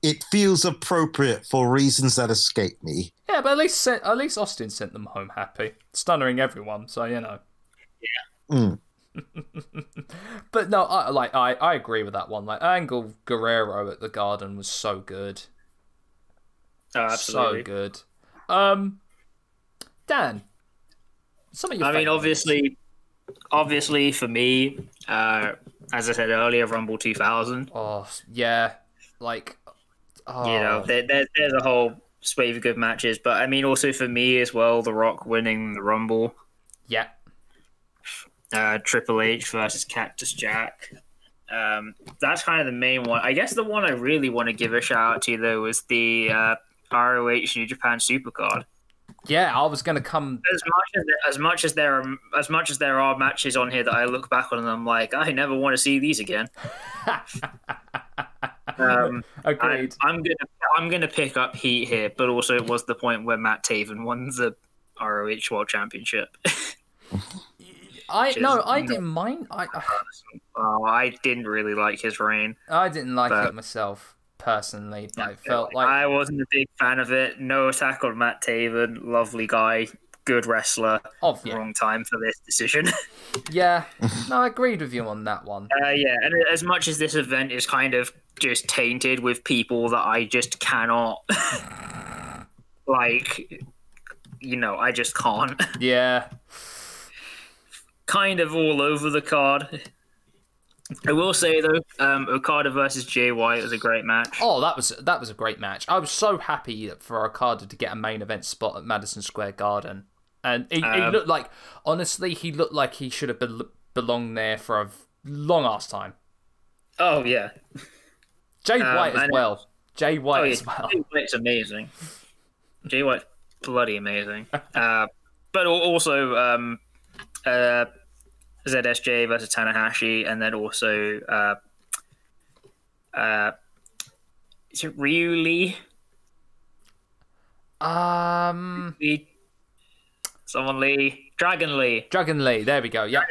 it feels appropriate for reasons that escape me. yeah, but at least sent, at least Austin sent them home happy, stunning everyone. So you know. Mm. [LAUGHS] But no, I like I, I agree with that one. Like Angle Guerrero at the Garden was so good, oh, absolutely. so good. Um, Dan, some of your I mean, obviously, obviously for me, uh, as I said earlier, Rumble 2000. Oh yeah, like oh, You know, there, there, there's a whole swathe of good matches, but I mean, also for me as well, The Rock winning the Rumble, yeah, uh, Triple H versus Cactus Jack. um, that's kind of the main one. I guess the one I really want to give a shout out to though was the uh, ROH New Japan Supercard. Yeah, I was going to come. As much as as much as there are as much as there are matches on here that I look back on and I'm like, I never want to see these again. [LAUGHS] um, Agreed. I, am gonna I'm gonna pick up heat here, but also it was the point where Matt Taven won the ROH World Championship. I no, I not- didn't mind. I oh, I didn't really like his reign. I didn't like But- it myself personally. But it felt like I wasn't a big fan of it. No attack on Matt Taven, lovely guy, good wrestler. oh yeah, Wrong time for this decision. [LAUGHS] yeah. [LAUGHS] No, I agreed with you on that one. Uh, yeah, and as much as this event is kind of just tainted with people that I just cannot, [LAUGHS] like, you know, I just can't. Yeah, kind of all over the card. I will say though, um, Okada versus Jay White was a great match. Oh, that was that was a great match. I was so happy for Okada to get a main event spot at Madison Square Garden, and he, he Um, looked like honestly he looked like he should have bel belonged there for a long ass time. Oh yeah, Jay Um, White as well. Jay White oh yeah, as well. Jay White's amazing. Jay White's bloody amazing. [LAUGHS] uh, but also um, uh, ZSJ versus Tanahashi, and then also uh, uh, is it Ryu Lee? Um, Lee? Someone Lee, Dragon Lee. Dragon Lee. There we go. Yeah.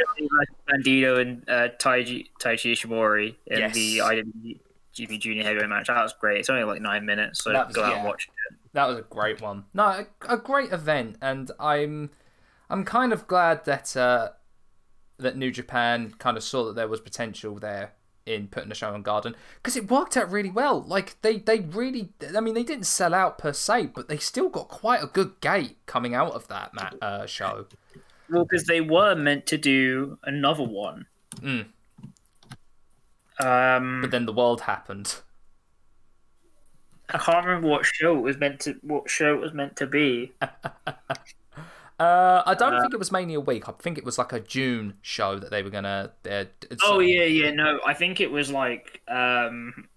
Bandito and uh, Taiji Taichi Ishimori in Yes. the IWGP Junior Heavyweight match. That was great. It's only like nine minutes, so was- go out yeah. and watch it. That was a great one. No, a, a great event, and I'm I'm kind of glad that uh, that New Japan kind of saw that there was potential there in putting a show on Garden because it worked out really well. Like they they really, I mean, they didn't sell out per se, but they still got quite a good gate coming out of that uh, show. Well, because they were meant to do another one. Mm. Um, But then the world happened. I can't remember what show it was meant to. What show it was meant to be. [LAUGHS] Uh, I don't think it was mainly a week. I think it was like a June show that they were gonna. Uh, d- Oh yeah, yeah. No, I think it was like. Um,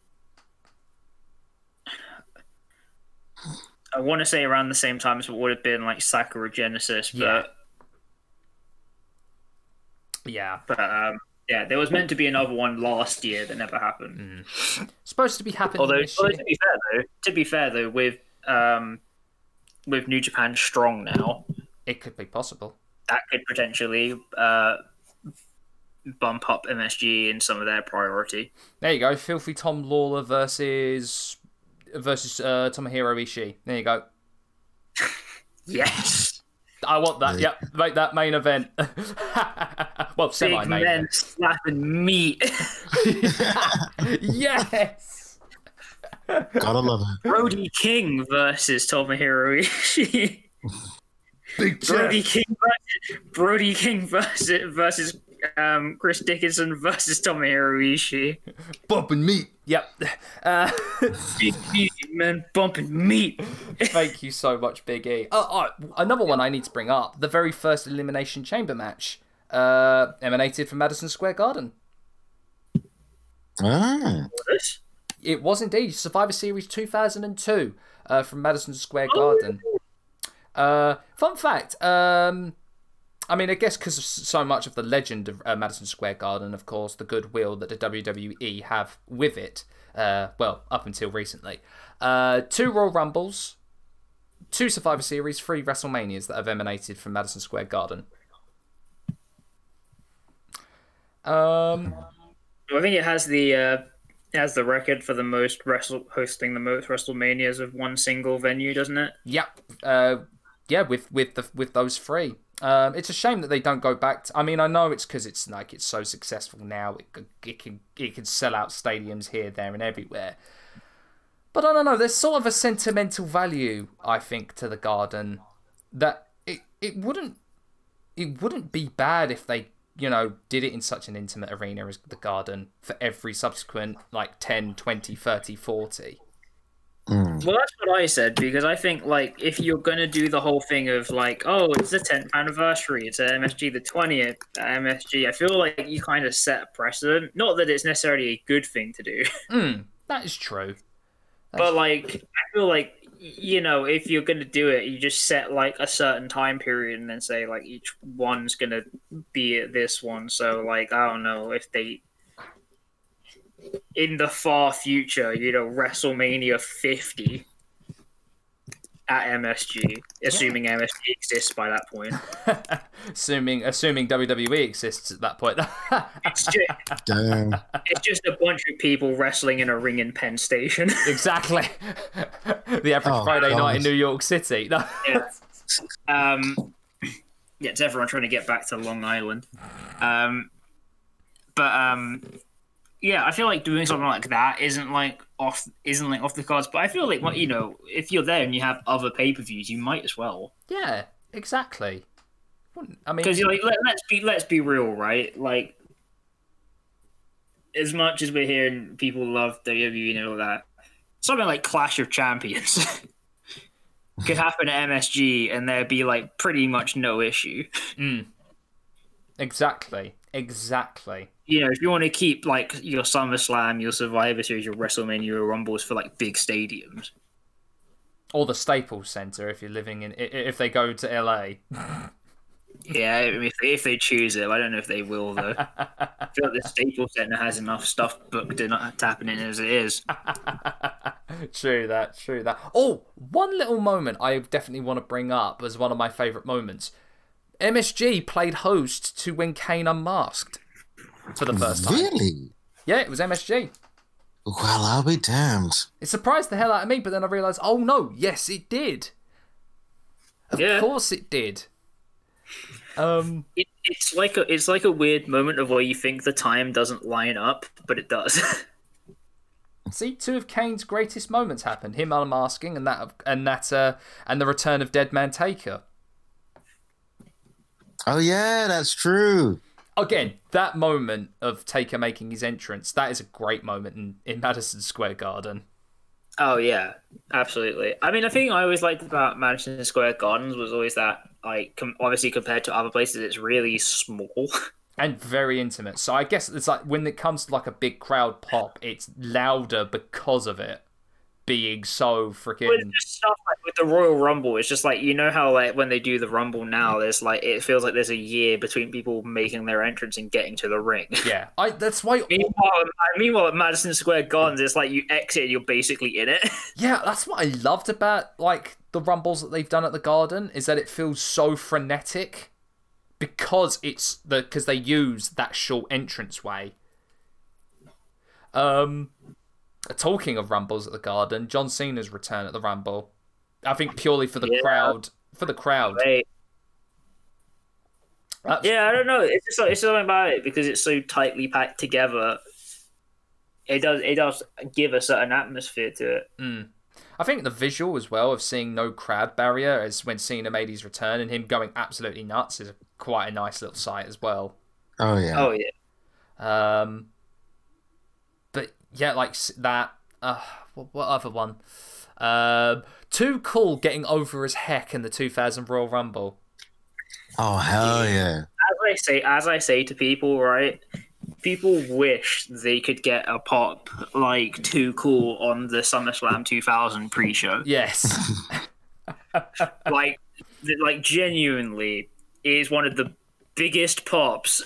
I want to say around the same time as what would have been like Sakura Genesis, but Yeah. yeah. but um, yeah, there was meant to be another one last year that never happened. Supposed to be happening Although, this although year. to be fair though, to be fair though, with um, with New Japan strong now, It could be possible. that could potentially uh, bump up MSG in some of their priority. There you go. Filthy Tom Lawlor versus versus uh, Tomohiro Ishii. There you go. [LAUGHS] Yes, I want that. Yep, make that main event. [LAUGHS] well, semi big main. men slapping meat. [LAUGHS] yes. Gotta love it. Brody King versus Tomohiro Ishii. Big [LAUGHS] Brody King versus Brody King versus versus um, Chris Dickinson versus Tommy Ishii. bumping meat. Yep. Uh, [LAUGHS] Big meaty men bumping meat. [LAUGHS] thank you so much, Big E. Oh, oh, another one I need to bring up: the very first Elimination Chamber match uh, emanated from Madison Square Garden. Ah, It was indeed Survivor Series 2002 uh, from Madison Square Garden. Uh, fun fact. Um, I mean, I guess because of so much of the legend of uh, Madison Square Garden, of course, the goodwill that the WWE have with it. Uh, well, up until recently, uh, two Royal Rumbles, two Survivor Series, three WrestleManias that have emanated from Madison Square Garden. Um, I think it has the uh, it has the record for the most wrestle hosting the most WrestleManias of one single venue, doesn't it? Yep. Yeah, with with the with those three. Um, it's a shame that they don't go back. To, I mean, I know it's because it's like it's so successful now. It it can it can sell out stadiums here, there, and everywhere. But I don't know. There's sort of a sentimental value, I think, to the Garden that it it wouldn't it wouldn't be bad if they you know did it in such an intimate arena as the Garden for every subsequent like 10, 20, 30, 40. Mm. Well, that's what I said because I think like if you're gonna do the whole thing of like, oh, it's the 10th anniversary, it's MSG the 20th MSG. I feel like you kind of set a precedent. Not that it's necessarily a good thing to do, [LAUGHS] Mm, that is true. but like I feel like you know if you're gonna do it, you just set like a certain time period and then say like each one's gonna be at this one. So like I don't know if they. In the far future, you know, WrestleMania 50 at MSG, assuming MSG exists by that point. [LAUGHS] assuming assuming WWE exists at that point. [LAUGHS] It's just, Damn. it's just a bunch of people wrestling in a ring in Penn Station. [LAUGHS] exactly. the average Oh, Friday night in New York City. No. yeah. Um, yeah, it's everyone trying to get back to Long Island. Um, but um, yeah, I feel like doing something like that isn't like off isn't like off the cards. But I feel like what you know, if you're there and you have other pay per views, you might as well. Yeah, exactly. I mean, because you're like let, let's be let's be real right like as much as we're hearing people love WWE and all that something like Clash of Champions [LAUGHS] could happen at MSG and there'd be like pretty much no issue mm, exactly, exactly. you know if you want to keep like your SummerSlam your Survivor Series your WrestleMania your Rumbles for like big stadiums Or the Staples Center if you're living in. If they go to LA. yeah I mean, if, if they choose it I don't know if they will though [LAUGHS] I feel like the Staples Center has enough stuff booked and uh, not happening as it is [LAUGHS] true that, true that. Oh, one little moment I definitely want to bring up as one of my favourite moments. MSG played host to when Kane unmasked for the first time. Really? Yeah, it was MSG. Well, I'll be damned. It surprised the hell out of me, but then I realised, oh no, yes, it did. Of Yeah. course it did. Um, it, it's like a it's like a weird moment of where you think the time doesn't line up, but it does. [LAUGHS] see, two of Kane's greatest moments happened: him unmasking, and that, of, and that, uh, and the return of Dead Man Taker. Oh yeah, that's true. Again, that moment of Taker making his entrance, that is a great moment in, in Madison Square Garden. oh yeah, absolutely. I mean, the thing I always liked about Madison Square Gardens was always that, like, com- obviously compared to other places, it's really small. [LAUGHS] and very intimate. So I guess it's like when it comes to like a big crowd pop, it's louder because of it being so freaking. just stuff like with the Royal Rumble, it's just like you know how like when they do the Rumble now, there's like it feels like there's a year between people making their entrance and getting to the ring. Yeah, I. That's why. [LAUGHS] meanwhile, meanwhile at Madison Square Gardens, it's like you exit and you're basically in it. [LAUGHS] Yeah, that's what I loved about like the rumbles that they've done at the Garden is that it feels so frenetic because it's the because they use that short entrance way. Um, talking of rumbles at the Garden, John Cena's return at the Rumble, I think purely for the Yeah. crowd, for the crowd. Right. Yeah, I don't know. It's just it's something about it because it's so tightly packed together. It does it does give a certain atmosphere to it. I think the visual as well of seeing no crowd barrier as when Cena made his return and him going absolutely nuts is quite a nice little sight as well. Oh yeah. Oh yeah. Um, but yeah, like that. Uh, what, what other one? Um, too cool getting over as heck in the 2000 Royal Rumble. Oh hell yeah. As I say as I say to people, right? People wish they could get a pop like too cool on the SummerSlam 2000 pre-show. Yes, [LAUGHS] like like genuinely is one of the biggest pops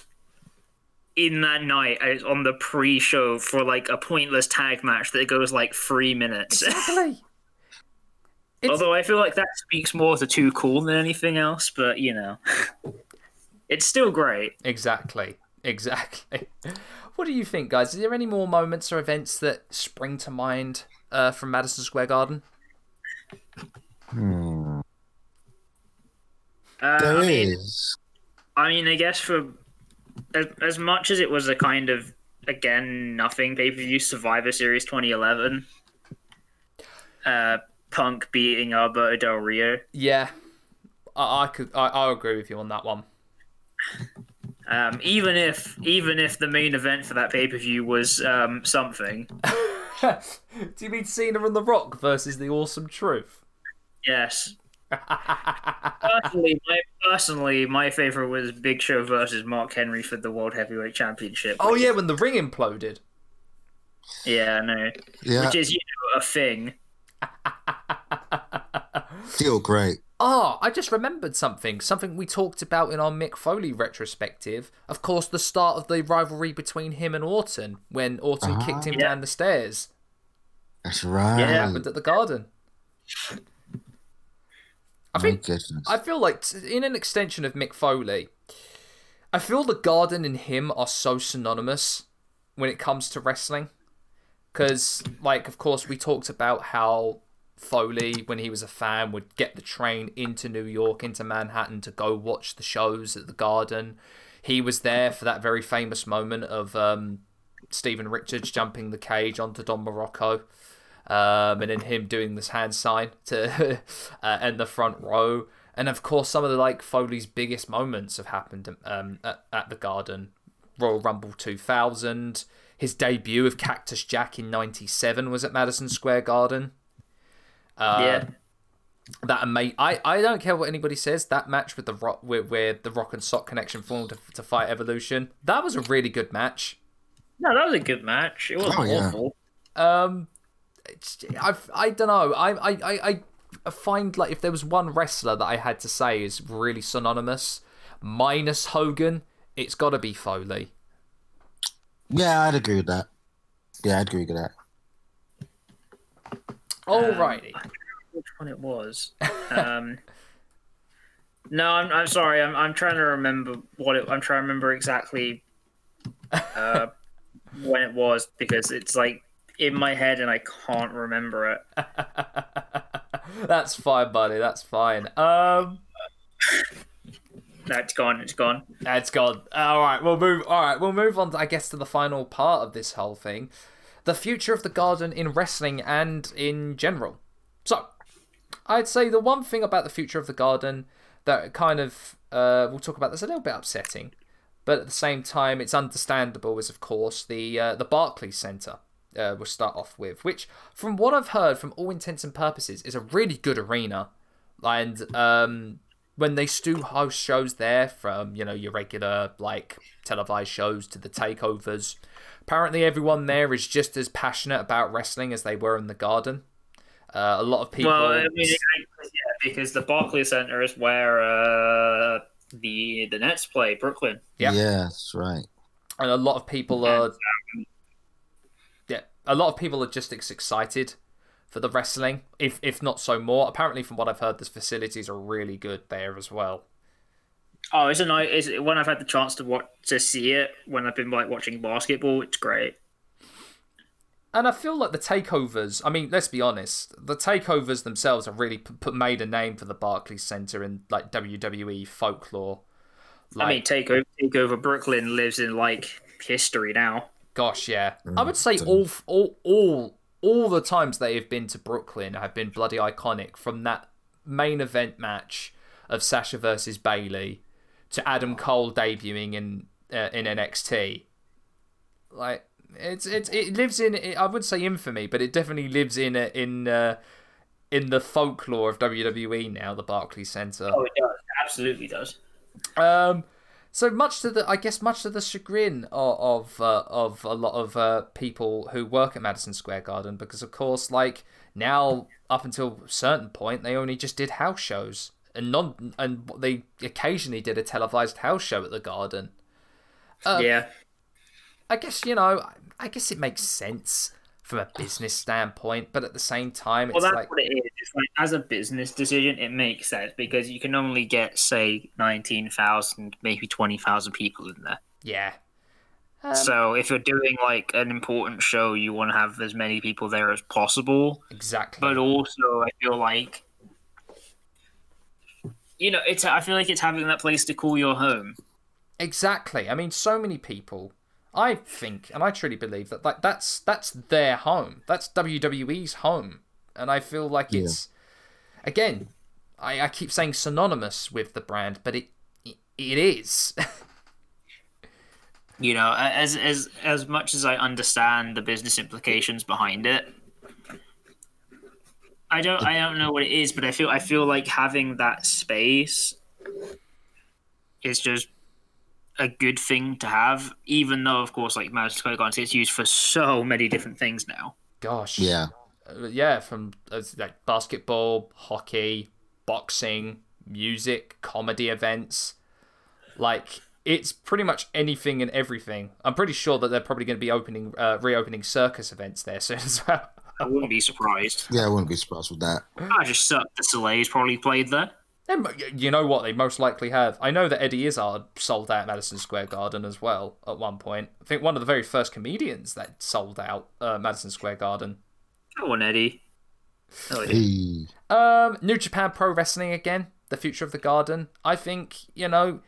in that night as on the pre-show for like a pointless tag match that goes like three minutes exactly. [LAUGHS] It's, although i feel like that speaks more to too cool than anything else but you know [LAUGHS] it's still great exactly, exactly. [LAUGHS] What do you think, guys? Is there any more moments or events that spring to mind uh, from Madison Square Garden? Hmm. uh, There I mean, is. I mean, I guess for as, as much as it was a kind of again nothing pay per view Survivor Series 2011, uh, Punk beating Alberto Del Rio. Yeah, I, I could. I, I agree with you on that one. Um, even if even if the main event for that pay per view was um, something, [LAUGHS] Do you mean Cena and The Rock versus The Awesome Truth? Yes. [LAUGHS] personally, my, personally, my favorite was Big Show versus Mark Henry for the World Heavyweight Championship. Oh yeah, is- when the ring imploded. yeah, I know. Yeah, Which is you know a thing. Still great. Oh, I just remembered something. Something we talked about in our Mick Foley retrospective. Of course, the start of the rivalry between him and Orton when Orton Ah. kicked him Yeah. down the stairs. That's right. Yeah, Happened at the Garden. I My think goodness. I feel like t- in an extension of Mick Foley, I feel the Garden and him are so synonymous when it comes to wrestling. Because, like, of course, we talked about how Foley, when he was a fan, would get the train into New York, into Manhattan to go watch the shows at the Garden. He was there for that very famous moment of um, Steven Richards jumping the cage onto Don Muraco. Um, and then him doing this hand sign to [LAUGHS] uh, end the front row. And of course, some of the like Foley's biggest moments have happened um, at, at the Garden. Royal Rumble 2000. His debut of Cactus Jack in '97 was at Madison Square Garden. Uh, yeah. that ama- I, I don't care what anybody says. That match with the rock, where, where the Rock and Sock connection formed to, to fight Evolution, that was a really good match. No, that was a good match. It wasn't Oh, yeah. awful. Um, it's, I I don't know. I, I I I find like if there was one wrestler that I had to say is really synonymous, minus Hogan, it's got to be Foley. Yeah, I'd agree with that. Yeah, I'd agree with that. Alrighty. Which one it was? um, [LAUGHS] no, I'm, I'm sorry. I'm, I'm trying to remember what it. I'm trying to remember exactly uh, [LAUGHS] when it was because it's like in my head and I can't remember it. [LAUGHS] That's fine, buddy. That's fine. Um, No, it's gone. It's gone. it's gone. All right, we'll move. All right, we'll move on. I guess to the final part of this whole thing, the future of the garden in wrestling and in general. So, I'd say the one thing about the future of the garden that kind of uh, we'll talk about that's a little bit upsetting, but at the same time it's understandable is of course the uh, the Barclays Center. Uh, we'll start off with, which, from what I've heard, from all intents and purposes, is a really good arena, and um, when they do host shows there, from you know your regular like televised shows to the takeovers, apparently everyone there is just as passionate about wrestling as they were in the Garden. Uh, a lot of people. Well, I mean, I- yeah, because the Barclays Center is where uh, the the Nets play, Brooklyn. Yep. Yeah, that's right. and a lot of people are yeah a lot of people are just excited for the wrestling if if not so more apparently from what i've heard the facilities are really good there as well Oh, it's a nice. It's, when I've had the chance to watch to see it when I've been like watching basketball, it's great. and i feel like the takeovers i mean let's be honest the takeovers themselves have really put made a name for the barclays center in like wwe folklore like I mean, takeover takeover Brooklyn lives in like history now. Gosh, yeah. I would mm, say all, all, all, all the times they have been to Brooklyn have been bloody iconic. From that main event match of Sasha versus Bayley to Adam Cole debuting in uh, in NXT, like it's it's it lives in I would say infamy, but it definitely lives in in uh, in the folklore of WWE now. The Barclays Center. Oh, it does. It absolutely does. Um, so much to the, I guess, much to the chagrin of of, uh, of a lot of uh, people who work at Madison Square Garden, because of course, like now up until a certain point, they only just did house shows, and non, and they occasionally did a televised house show at the Garden. Uh, yeah. I guess you know, I guess it makes sense from a business standpoint, but at the same time, it's Well, that's like what it is. It's like as a business decision, it makes sense because you can only get say nineteen thousand, maybe twenty thousand people in there. yeah. Um, so if you're doing like an important show, you want to have as many people there as possible. exactly. But also, I feel like you know, it's. I feel like it's having that place to call your home. Exactly. I mean, so many people. I think, and I truly believe that like that's that's their home. That's WWE's home, and I feel like Yeah. it's again. I, I keep saying synonymous with the brand, but it it, it is. [LAUGHS] you know, as as as much as I understand the business implications behind it, I don't I don't know what it is, but I feel I feel like having that space is just a good thing to have, even though of course like Madison Square Garden it's used for so many different things now. Gosh. Yeah. Uh, yeah, from uh, like basketball, hockey, boxing, music, comedy events. Like it's pretty much anything and everything. I'm pretty sure that they're probably going to be opening, uh, reopening circus events there [LAUGHS] soon as well. I wouldn't be surprised. Yeah, I wouldn't be surprised with that. I just Cirque du Soleil's probably played there. And you know what? They most likely have. I know that Eddie Izzard sold out Madison Square Garden as well at one point. I think one of the very first comedians that sold out uh, Madison Square Garden. Go on, Eddie. Oh, yeah. Hey. Um, New Japan Pro Wrestling again. The future of the Garden. I think you know.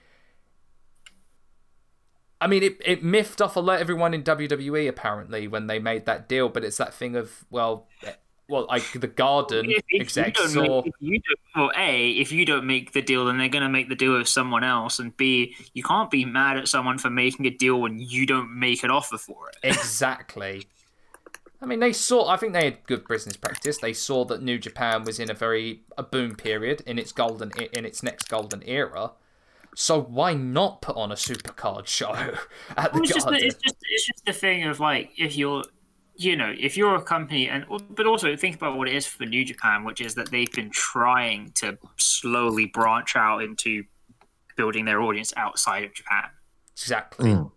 I mean, it, it miffed off a lot everyone in WWE apparently when they made that deal, but it's that thing of well, well, like the Garden If, if you don't saw. make, if you don't, well, a, if you don't make the deal, then they're going to make the deal with someone else, and b, you can't be mad at someone for making a deal when you don't make an offer for it. [LAUGHS] Exactly. I mean, they saw. I think they had good business practice. They saw that New Japan was in a very a boom period in its golden in its next golden era. So why not put on a supercard show [LAUGHS] at the Well, it's just, the, Garden? it's just it's just the thing of like if you're you know if you're a company and but also think about what it is for New Japan, which is that they've been trying to slowly branch out into building their audience outside of Japan. Exactly. Mm.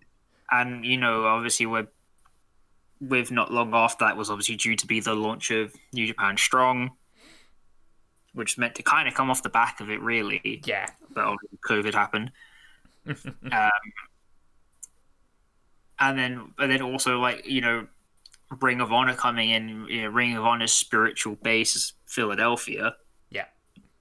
and you know obviously we're with not long after that was obviously due to be the launch of New Japan Strong, which meant to kind of come off the back of it really, Yeah. but COVID happened. [LAUGHS] um, and then, and then also like you know, Ring of Honor coming in, you know, Ring of Honor's spiritual base is Philadelphia, Yeah.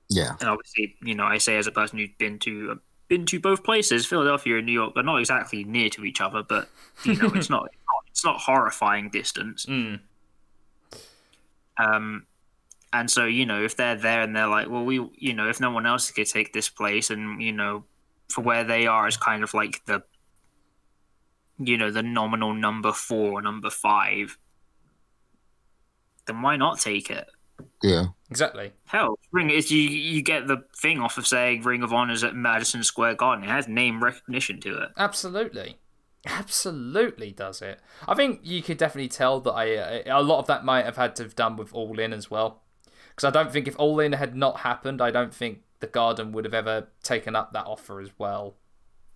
Yeah. and obviously you know I say as a person who's been to been to both places, Philadelphia and New York, are not exactly near to each other, but you know it's [LAUGHS] not it's not horrifying distance. Mm. Um, and so you know if they're there and they're like, well, we you know if no one else could take this place, and you know for where they are is kind of like the you know the nominal number four or number five, then why not take it? Yeah. Exactly. Hell, Ring is you you get the thing off of saying Ring of Honor's at Madison Square Garden. It has name recognition to it. Absolutely. Absolutely does it. I think you could definitely tell that I uh, a lot of that might have had to have done with All In as well. Because I don't think if All In had not happened, I don't think the Garden would have ever taken up that offer as well.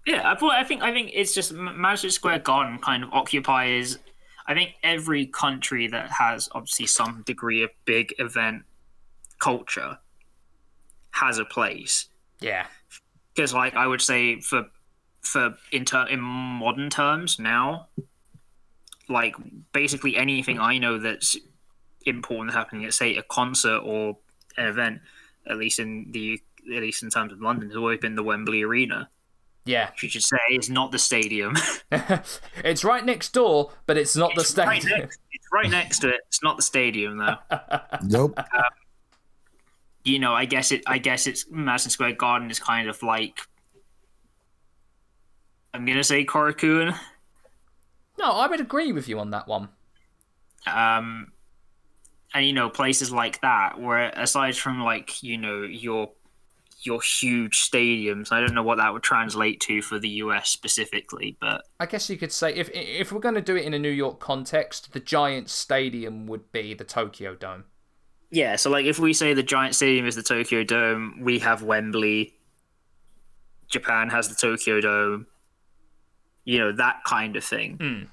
Yeah, I, thought, I think I think it's just M- Madison Square Garden kind of occupies. I think every country that has obviously some degree of big event culture has a place. Yeah. Because, like, I would say for for in ter- in modern terms now, like basically anything I know that's important happening at say a concert or an event, at least in the at least in terms of London, has always been the Wembley Arena. Yeah. You should say it's not the stadium. [LAUGHS] it's right next door, but it's not the It's right stadium. next, it's right next to it. It's not the stadium though. [LAUGHS] Nope. you know, I guess it. I guess it's Madison Square Garden is kind of like. I'm gonna say Korakuen. no, I would agree with you on that one. Um, and you know, places like that, where aside from like you know your your huge stadiums, I don't know what that would translate to for the US specifically, but I guess you could say if if we're going to do it in a New York context, the Giants Stadium would be the Tokyo Dome. yeah. So like, if we say the giant stadium is the Tokyo Dome, we have Wembley. Japan has the Tokyo Dome. You know that kind of thing. Hmm.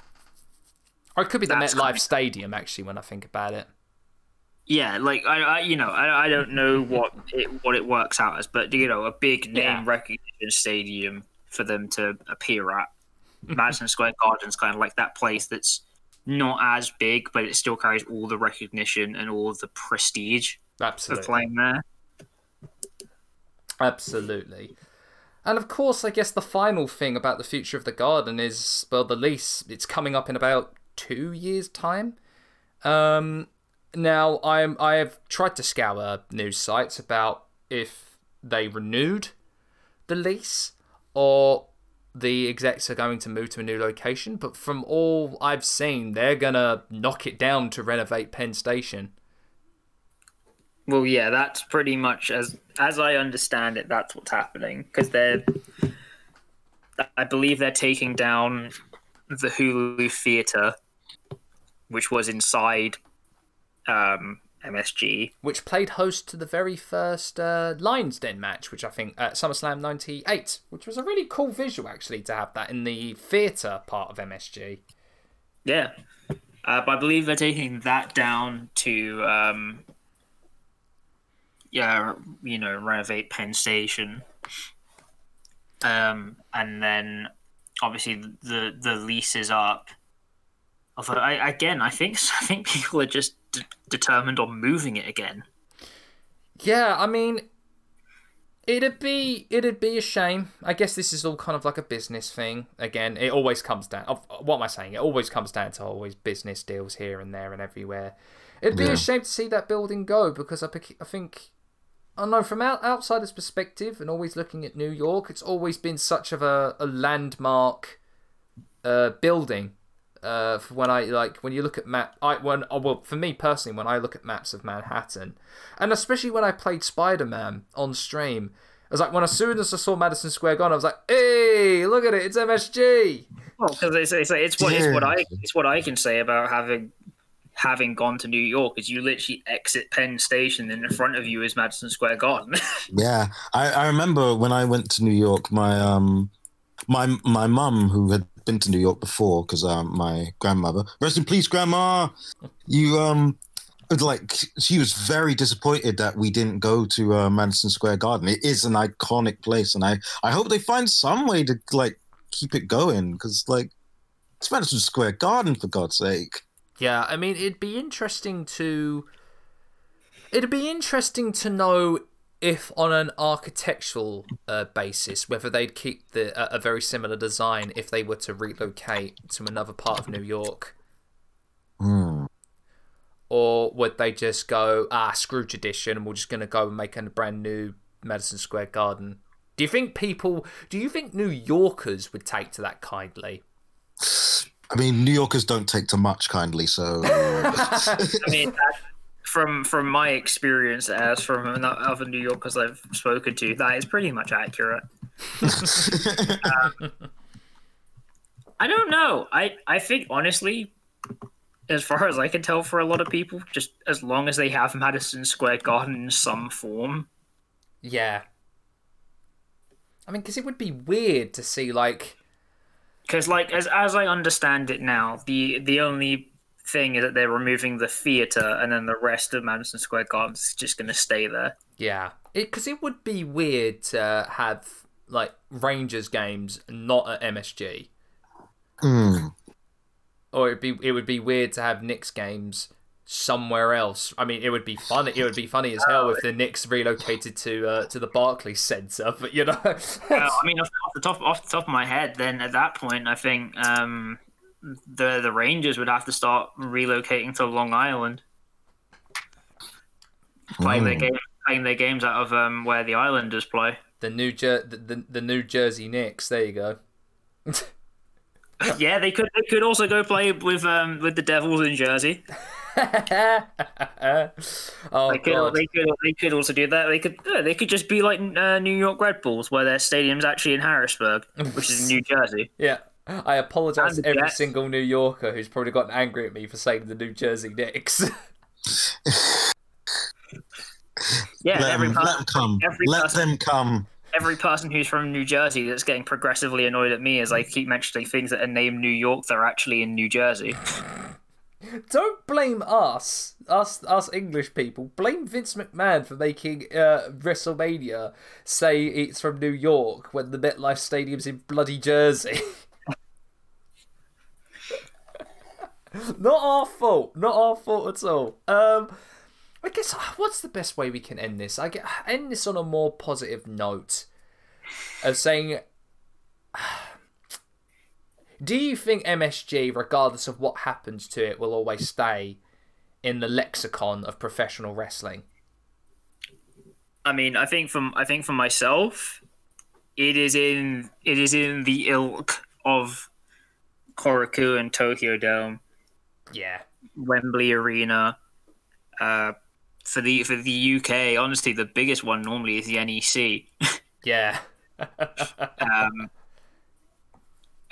Or it could be the MetLife kind of- Stadium, actually, when I think about it. Yeah, like I, I you know, I, I don't know what it what it works out as, but you know, a big name Yeah. recognition stadium for them to appear at. Madison Square Garden's kind of like that place that's not as big, but it still carries all the recognition and all the prestige of Absolutely. playing there. Absolutely. And of course, I guess the final thing about the future of the garden is well, the lease. It's coming up in about two years' time. Um, now I'm I have tried to scour news sites about if they renewed the lease or the execs are going to move to a new location, but from all I've seen, they're gonna knock it down to renovate Penn Station. Well, yeah, that's pretty much as as I understand it. That's what's happening because they're. I believe they're taking down the Hulu Theater, which was inside um, MSG. Which played host to the very first uh, Lions Den match, which I think at SummerSlam 98, which was a really cool visual actually to have that in the theatre part of MSG. Yeah. Uh, but I believe they're taking that down to, um, yeah, you know, renovate Penn Station. Um, and then obviously the the lease is up. Although I, again, I think [LAUGHS] I think people are just d- determined on moving it again. Yeah, I mean, it'd be it'd be a shame. I guess this is all kind of like a business thing. Again, it always comes down. What am I saying? It always comes down to always business deals here and there and everywhere. It'd be Yeah. a shame to see that building go because I, pick- I think I don't know from out, outsider's perspective and always looking at New York, it's always been such of a, a landmark uh, building. Uh, when I like when you look at map, I when oh, well for me personally when I look at maps of Manhattan, and especially when I played Spider Man on stream, I was like when as soon as I saw Madison Square Garden, I was like, hey, look at it, it's MSG. Well, because it's, it's, it's what it's what I it's what I can say about having having gone to New York is you literally exit Penn Station and in front of you is Madison Square Garden. [LAUGHS] Yeah, I, I remember when I went to New York, my um, my my mum who had been to New York before because um, my grandmother, rest in peace, grandma. You um, like she was very disappointed that we didn't go to uh, Madison Square Garden. It is an iconic place, and I I hope they find some way to like keep it going because like it's Madison Square Garden for God's sake. Yeah, I mean, it'd be interesting to. It'd be interesting to know if, on an architectural uh, basis, whether they'd keep the a, a very similar design if they were to relocate to another part of New York, Hmm. or would they just go ah screw tradition and we're just gonna go and make a brand new Madison Square Garden? Do you think people? Do you think New Yorkers would take to that kindly? I mean, New Yorkers don't take to much kindly, so [LAUGHS] I mean, that, from from my experience as from other New Yorkers I've spoken to, that is pretty much accurate. [LAUGHS] Um, I don't know. I I think honestly, as far as I can tell, for a lot of people, just as long as they have Madison Square Garden in some form, Yeah. I mean, because it would be weird to see like. because like as as I understand it now, the the only thing is that they're removing the theater, and then the rest of Madison Square Garden is just going to stay there. Yeah, because it would be weird to have like Rangers games not at MSG, Hmm. or it'd be it would be weird to have Knicks games somewhere else. I mean, it would be funny. It would be funny as hell if the Knicks relocated to uh, to the Barclays Centre, but you know, Uh, I [LAUGHS] mean, off, off the top off the top of my head, then at that point, I think um, the the Rangers would have to start relocating to Long Island, playing their game, playing their games out of um, where the Islanders play. the New Jer- the, the the New Jersey Knicks. There you go. [LAUGHS] yeah, they could they could also go play with um, with the Devils in Jersey. [LAUGHS] oh They could, god. they could they could also do that. They could yeah, they could just be like uh, New York Red Bulls, where their stadium's actually in Harrisburg, which is in New Jersey. [LAUGHS] Yeah. I apologise to every Jets. single New Yorker who's probably gotten angry at me for saying the New Jersey Knicks. [LAUGHS] Yeah, let, every them, person, let them come. every Let person- them come. every person who's from New Jersey that's getting progressively annoyed at me as I keep mentioning things that are named New York that are actually in New Jersey. [LAUGHS] Don't blame us, us, us English people. Blame Vince McMahon for making uh, WrestleMania say it's from New York when the MetLife Stadium's in bloody Jersey. [LAUGHS] not our fault. Not our fault at all. Um, I guess what's the best way we can end this? I get end this on a more positive note of saying. [SIGHS] Do you think MSG, regardless of what happens to it, will always stay in the lexicon of professional wrestling? I mean, I think from I think for myself, it is in it is in the ilk of Korakuen and Tokyo Dome, Yeah. Wembley Arena. Uh, for the for the UK, honestly, the biggest one normally is the NEC. [LAUGHS] Yeah. um,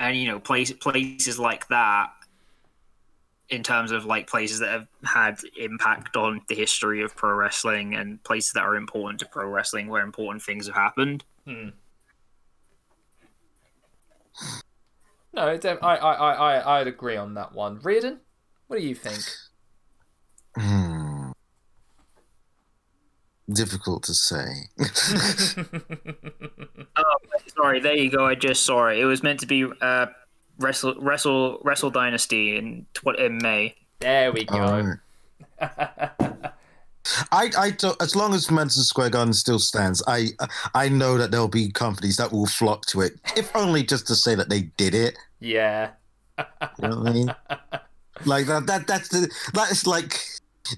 and you know place, places like that in terms of like places that have had impact on the history of pro wrestling and places that are important to pro wrestling where important things have happened Hmm. No, I, I, I, I, I'd agree on that one. Riordan, what do you think? Hmm. Difficult to say. [LAUGHS] oh sorry there you go i just saw it it was meant to be uh wrestle wrestle wrestle dynasty in tw- in may there we go. Alright. [LAUGHS] I, I don't, as long as Madison Square Garden still stands, I, I know that there'll be companies that will flock to it, if only just to say that they did it. yeah. You know what I mean? [LAUGHS] like that, that, that's the, that is like,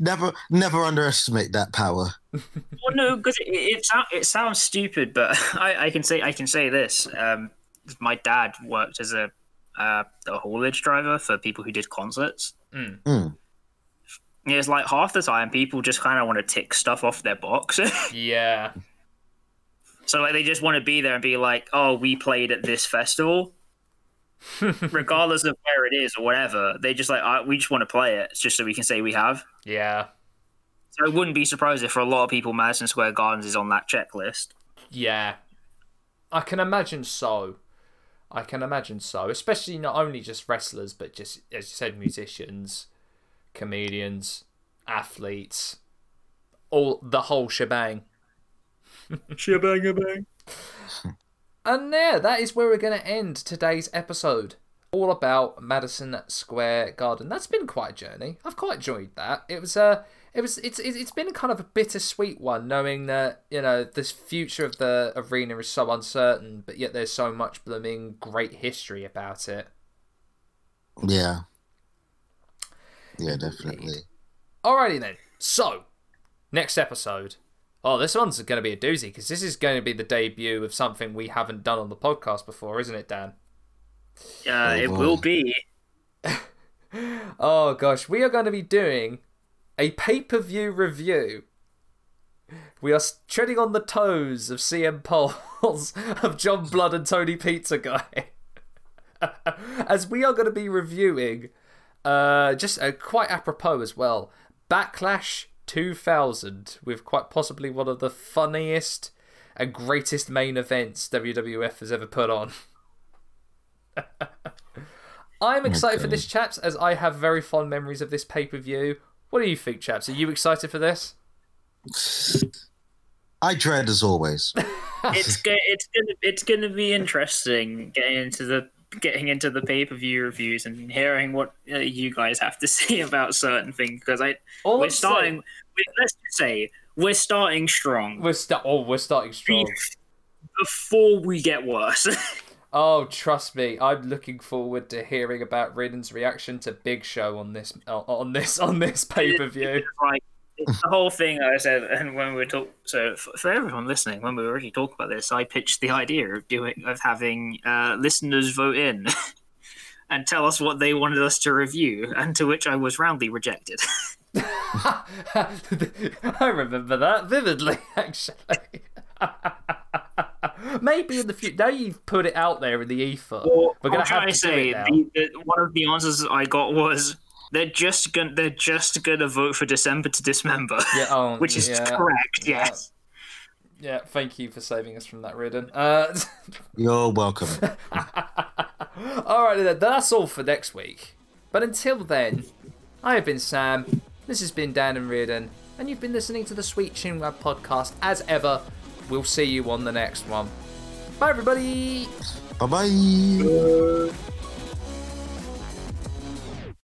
never, never underestimate that power. [LAUGHS] well no because it, it, sound, it sounds stupid but [LAUGHS] I, I can say i can say this um my dad worked as a uh, a haulage driver for people who did concerts Mm. it's like half the time people just kind of want to tick stuff off their box [LAUGHS] Yeah. so like they just want to be there and be like oh we played at this festival [LAUGHS] regardless of where it is or whatever they just like uh, we just want to play it just so we can say we have Yeah. so i wouldn't be surprised if for a lot of people madison square gardens is on that checklist Yeah. I can imagine so. I can imagine so. Especially not only just wrestlers, but just, as you said, musicians, comedians, athletes, all the whole shebang. shebang bang [LAUGHS] And there, that is where we're going to end today's episode. All about Madison Square Garden. That's been quite a journey. I've quite enjoyed that. It was a, it was, it's, it's it's been kind of a bittersweet one, knowing that you know this future of the arena is so uncertain, but yet there's so much blooming great history about it. Yeah. Yeah, definitely. Alrighty then. So, next episode. Oh, this one's going to be a doozy because this is going to be the debut of something we haven't done on the podcast before, isn't it, Dan? uh, it boy. will be [LAUGHS] Oh gosh, we are going to be doing a pay per view review. We are treading on the toes of CM Pulse, [LAUGHS] of John Blood and Tony Pizza Guy. [LAUGHS] As we are going to be reviewing, uh, just uh, quite apropos as well, Backlash 2000, with quite possibly one of the funniest and greatest main events WWF has ever put on. [LAUGHS] I'm excited for this, chaps, as I have very fond memories of this pay per view. What do you think, chaps? Are you excited for this? I dread as always. [LAUGHS] it's go- it's gonna it's gonna be interesting getting into the getting into the pay per view reviews and hearing what uh, you guys have to [LAUGHS] say about certain things because I All we're starting. let's just say we're starting strong We're sta- oh, we're starting strong. before we get worse. [LAUGHS] Oh, trust me, I'm looking forward to hearing about Riordan's reaction to Big Show on this on this on this pay per view. like it's the whole thing I said, and when we were talk, so for everyone listening, when we were already talking about this, I pitched the idea of doing of having uh, listeners vote in [LAUGHS] and tell us what they wanted us to review, and to which I was roundly rejected. [LAUGHS] [LAUGHS] I remember that vividly, actually. Maybe in the future. Now you've put it out there in the ether. Well, We're have to to do say the, the, one of the answers I got was they're just gonna they're just gonna vote for December to dismember, Yeah, [LAUGHS] oh, which is yeah. correct. Yeah. Yes. Yeah, thank you for saving us from that, Riordan. Uh, [LAUGHS] You're welcome. [LAUGHS] Alright, then, that's all for next week. But until then, I have been Sam, this has been Dan and Riordan, and you've been listening to the Sweet Chin Web podcast. As ever, we'll see you on the next one. Bye, everybody! bye bye.